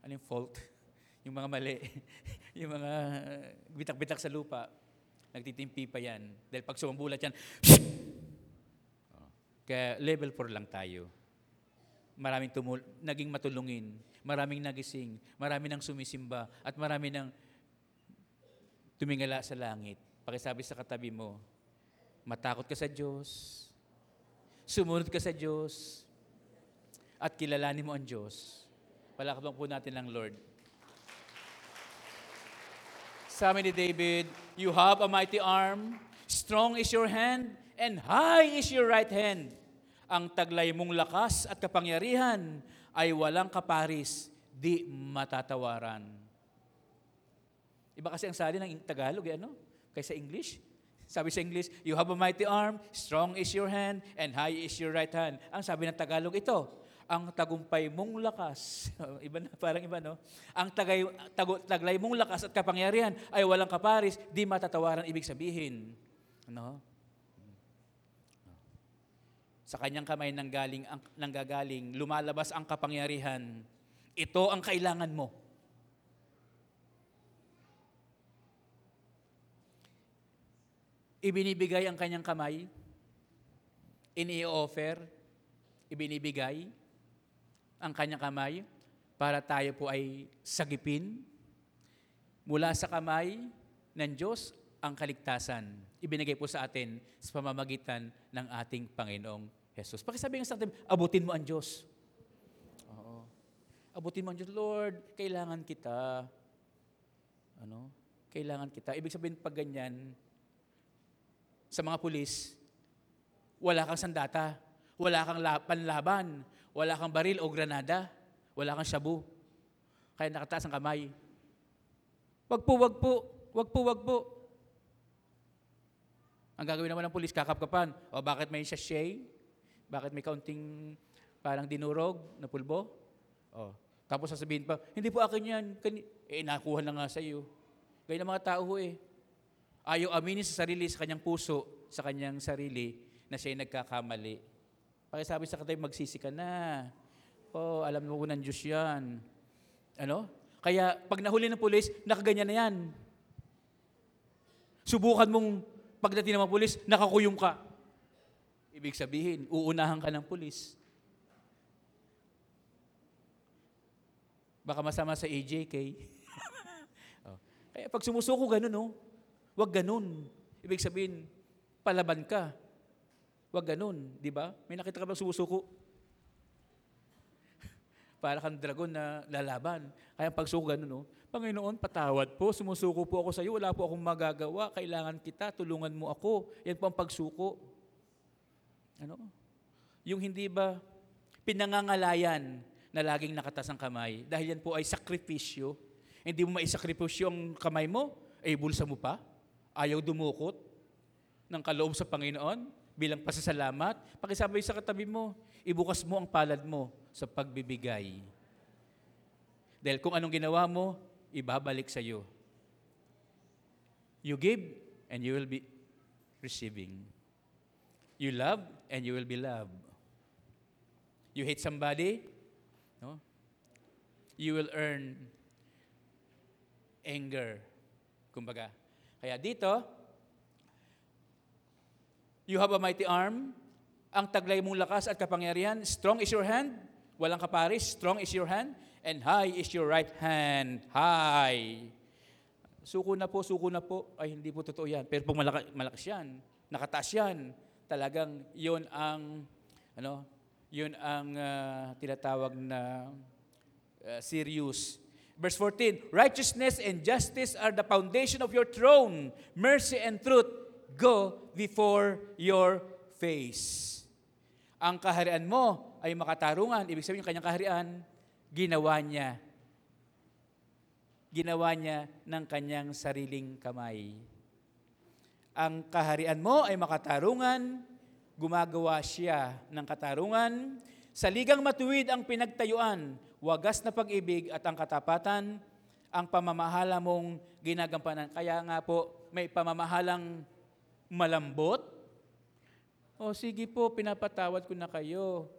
Ano yung fault? Yung mga mali. <laughs> yung mga bitak-bitak sa lupa. Nagtitimpi pa yan. Dahil pag sumambulat yan, Oh. <laughs> kaya level 4 lang tayo. Maraming tumul naging matulungin, maraming nagising, marami nang sumisimba, at marami nang tumingala sa langit. Pakisabi sa katabi mo, matakot ka sa Diyos, sumunod ka sa Diyos, at kilalanin mo ang Diyos. Palakbang po natin ang Lord. Sabi ni David, You have a mighty arm, strong is your hand, and high is your right hand. Ang taglay mong lakas at kapangyarihan ay walang kaparis, di matatawaran. Iba kasi ang sali ng Tagalog, eh, ano? Kaysa English. Sabi sa English, you have a mighty arm, strong is your hand, and high is your right hand. Ang sabi ng Tagalog ito, ang tagumpay mong lakas, <laughs> iba na, parang iba, no? Ang tagay, tago, taglay mong lakas at kapangyarihan ay walang kaparis, di matatawaran ibig sabihin. Ano? Sa kanyang kamay nanggaling, ang, nanggagaling, lumalabas ang kapangyarihan. Ito ang kailangan mo. Ibinibigay ang kanyang kamay, ini-offer, ibinibigay ang kanyang kamay para tayo po ay sagipin mula sa kamay ng Diyos ang kaligtasan. Ibinigay po sa atin sa pamamagitan ng ating Panginoong Jesus. Pakisabi nga sa atin, abutin mo ang Diyos. Oo. Abutin mo ang Diyos. Lord, kailangan kita. Ano? Kailangan kita. Ibig sabihin, pag ganyan, sa mga pulis, wala kang sandata, wala kang la- panlaban, wala kang baril o granada, wala kang shabu. Kaya nakataas ang kamay. Wag po, wag po. Wag po, wag po. Ang gagawin naman ng pulis, kakapkapan. O bakit may sachet? Bakit may kaunting parang dinurog na pulbo? O, tapos sasabihin pa, hindi po akin yan. Kani eh, nakuha na nga sa iyo. Gaya ng mga tao ho eh. Ayaw aminin sa sarili, sa kanyang puso, sa kanyang sarili, na siya'y nagkakamali. Pakisabi sa katay, magsisi ka na. Oh, alam mo ng Diyos yan. Ano? Kaya pag nahuli ng pulis, nakaganyan na yan. Subukan mong pagdating ng pulis, nakakuyong ka. Ibig sabihin, uunahan ka ng pulis. Baka masama sa AJK. <laughs> oh. Kaya pag sumusuko, ganun, no? Huwag ganun. Ibig sabihin, palaban ka. Huwag ganun, di ba? May nakita ka bang sumusuko? <laughs> Para kang dragon na lalaban. Kaya pagsuko ganun, no? Panginoon, patawad po, sumusuko po ako sa iyo, wala po akong magagawa, kailangan kita, tulungan mo ako. Yan po ang pagsuko. Ano? Yung hindi ba pinangangalayan na laging nakatas ang kamay, dahil yan po ay sakripisyo. Hindi mo maisakripisyo ang kamay mo, ay bulsa mo pa. Ayaw dumukot ng kaloob sa Panginoon bilang pasasalamat. Pakisabi sa katabi mo, ibukas mo ang palad mo sa pagbibigay. Dahil kung anong ginawa mo, ibabalik sa iyo. You give and you will be receiving. You love and you will be loved. You hate somebody, no? You will earn anger. Kumbaga. Kaya dito, you have a mighty arm, ang taglay mong lakas at kapangyarihan, strong is your hand, walang kaparis, strong is your hand, and high is your right hand. High. Suko na po, suko na po. Ay, hindi po totoo yan. Pero pag malaki, malakas yan, nakataas yan, talagang yon ang, ano, yun ang uh, tinatawag na uh, serious. Verse 14, Righteousness and justice are the foundation of your throne. Mercy and truth go before your face. Ang kaharian mo ay makatarungan. Ibig sabihin, yung kanyang kaharian, ginawa niya. Ginawa niya ng kanyang sariling kamay. Ang kaharian mo ay makatarungan, gumagawa siya ng katarungan. Sa ligang matuwid ang pinagtayuan, wagas na pag-ibig at ang katapatan, ang pamamahala mong ginagampanan. Kaya nga po, may pamamahalang malambot. O sige po, pinapatawad ko na kayo.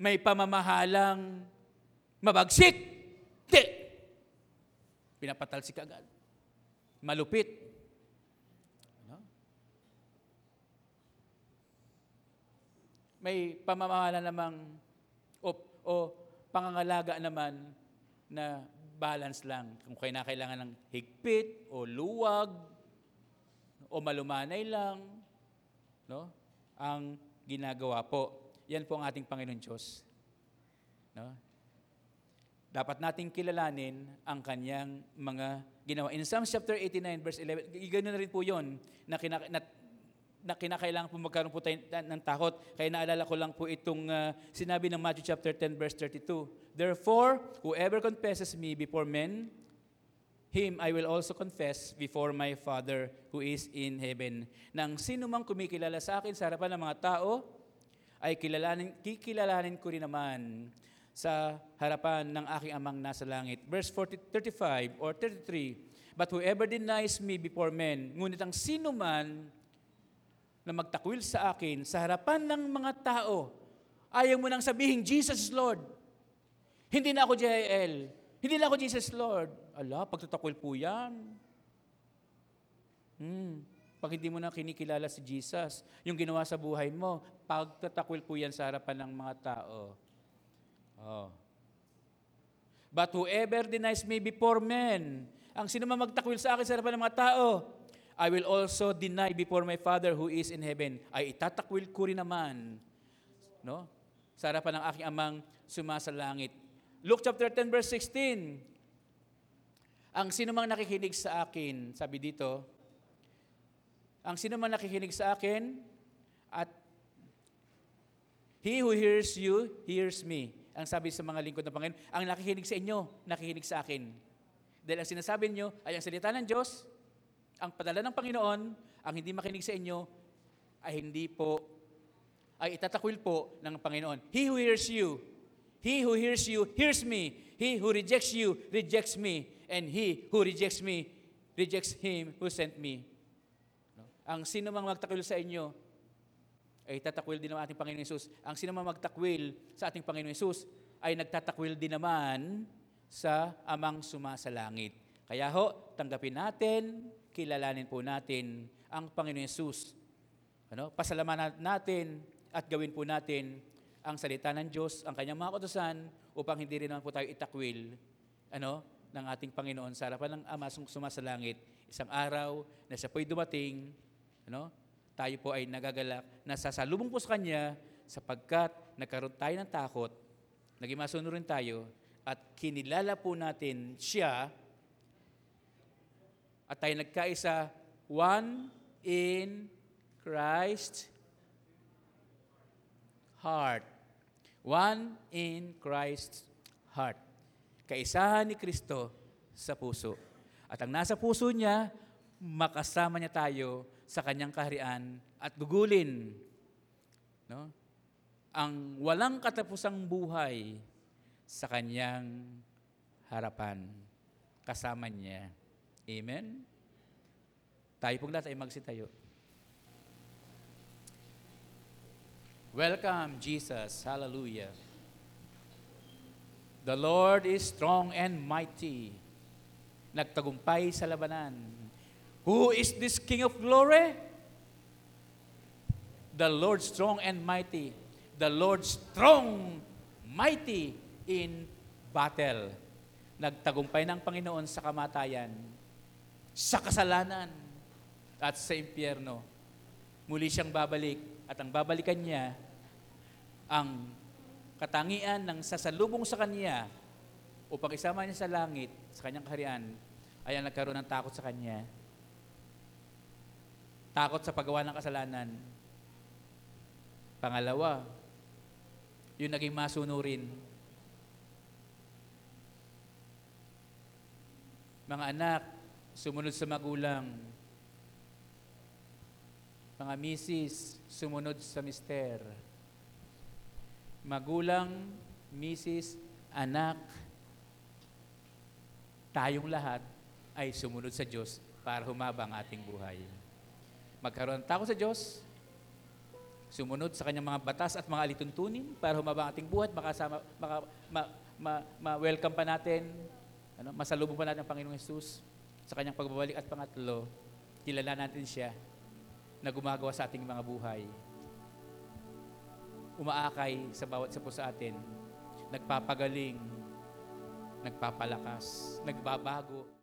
May pamamahalang mabagsik. Di! Pinapatalsik agad. Malupit. Ano? May pamamahala namang o, o pangangalaga naman na balance lang. Kung kailangan ng higpit o luwag o malumanay lang, no? Ang ginagawa po. Yan po ang ating Panginoon Diyos. No? Dapat nating kilalanin ang kanyang mga ginawa. In Psalms chapter 89 verse 11, ganoon na rin po 'yon na, kina, na, na kinakailangan po magkaroon po tayo ng takot. Kaya naalala ko lang po itong uh, sinabi ng Matthew chapter 10 verse 32. Therefore, whoever confesses me before men, him I will also confess before my Father who is in heaven. Nang sino mang kumikilala sa akin sa harapan ng mga tao, ay kilalanin, kikilalanin ko rin naman sa harapan ng aking amang nasa langit. Verse 40, 35 or 33, But whoever denies me before men, ngunit ang sino man na magtakwil sa akin sa harapan ng mga tao, ayaw mo nang sabihin, Jesus is Lord. Hindi na ako JL. Hindi na ako Jesus Lord. Ala, pagtatakwil po yan. Hmm. Pag hindi mo na kinikilala si Jesus, yung ginawa sa buhay mo, pagtatakwil po yan sa harapan ng mga tao. Oh. But whoever denies me before men, ang sino magtakwil sa akin sa harapan ng mga tao, I will also deny before my Father who is in heaven. Ay itatakwil ko rin naman. No? Sa harapan ng aking amang sumasalangit. Luke chapter 10 verse 16. Ang sino mang nakikinig sa akin, sabi dito, ang sino man nakikinig sa akin at he who hears you hears me. Ang sabi sa mga lingkod ng Panginoon, ang nakikinig sa inyo, nakikinig sa akin. Dahil ang sinasabi niyo ay ang salita ng Diyos, ang padala ng Panginoon, ang hindi makinig sa inyo, ay hindi po, ay itatakwil po ng Panginoon. He who hears you, he who hears you, hears me. He who rejects you, rejects me. And he who rejects me, rejects him who sent me. No? Ang sino mang magtakwil sa inyo, ay tatakwil din naman ating Panginoon Yesus. Ang sino mang magtakwil sa ating Panginoon Yesus, ay nagtatakwil din naman sa amang sumasalangit. Kaya ho, tanggapin natin, kilalanin po natin ang Panginoon Yesus. Ano? Pasalamatan natin at gawin po natin ang salita ng Diyos, ang kanyang mga kautosan, upang hindi rin naman po tayo itakwil ano, ng ating Panginoon sa harapan ng Ama sumasalangit. Isang araw na siya po'y dumating, ano, tayo po ay nagagalak na sasalubong po sa Kanya sapagkat nagkaroon tayo ng takot, naging masunurin tayo, at kinilala po natin siya at tayo nagkaisa, one in Christ heart. One in Christ's heart. Kaisahan ni Kristo sa puso. At ang nasa puso niya, makasama niya tayo sa kanyang kaharian at gugulin no? ang walang katapusang buhay sa kanyang harapan. Kasama niya. Amen? Tayo pong lahat ay magsitayo. Welcome, Jesus. Hallelujah. The Lord is strong and mighty. Nagtagumpay sa labanan. Who is this King of glory? The Lord strong and mighty. The Lord strong, mighty in battle. Nagtagumpay ng Panginoon sa kamatayan, sa kasalanan, at sa impyerno. Muli siyang babalik at ang babalikan niya ang katangian ng sasalubong sa kanya upang isama niya sa langit, sa kanyang kaharian, ay ang nagkaroon ng takot sa kanya. Takot sa paggawa ng kasalanan. Pangalawa, yung naging masunurin. Mga anak, sumunod sa magulang. Mga misis, sumunod sa mister. Magulang, misis, anak, tayong lahat ay sumunod sa Diyos para humaba ang ating buhay. Magkaroon ng takot sa Diyos, sumunod sa kanyang mga batas at mga alituntunin para humaba ang ating buhay at makasama, maka, ma, ma, ma-welcome pa natin, ano, masalubong pa natin ang Panginoong Jesus sa kanyang pagbabalik at pangatlo, kilala natin siya na gumagawa sa ating mga buhay. Umaakay sa bawat isa po sa atin, nagpapagaling, nagpapalakas, nagbabago,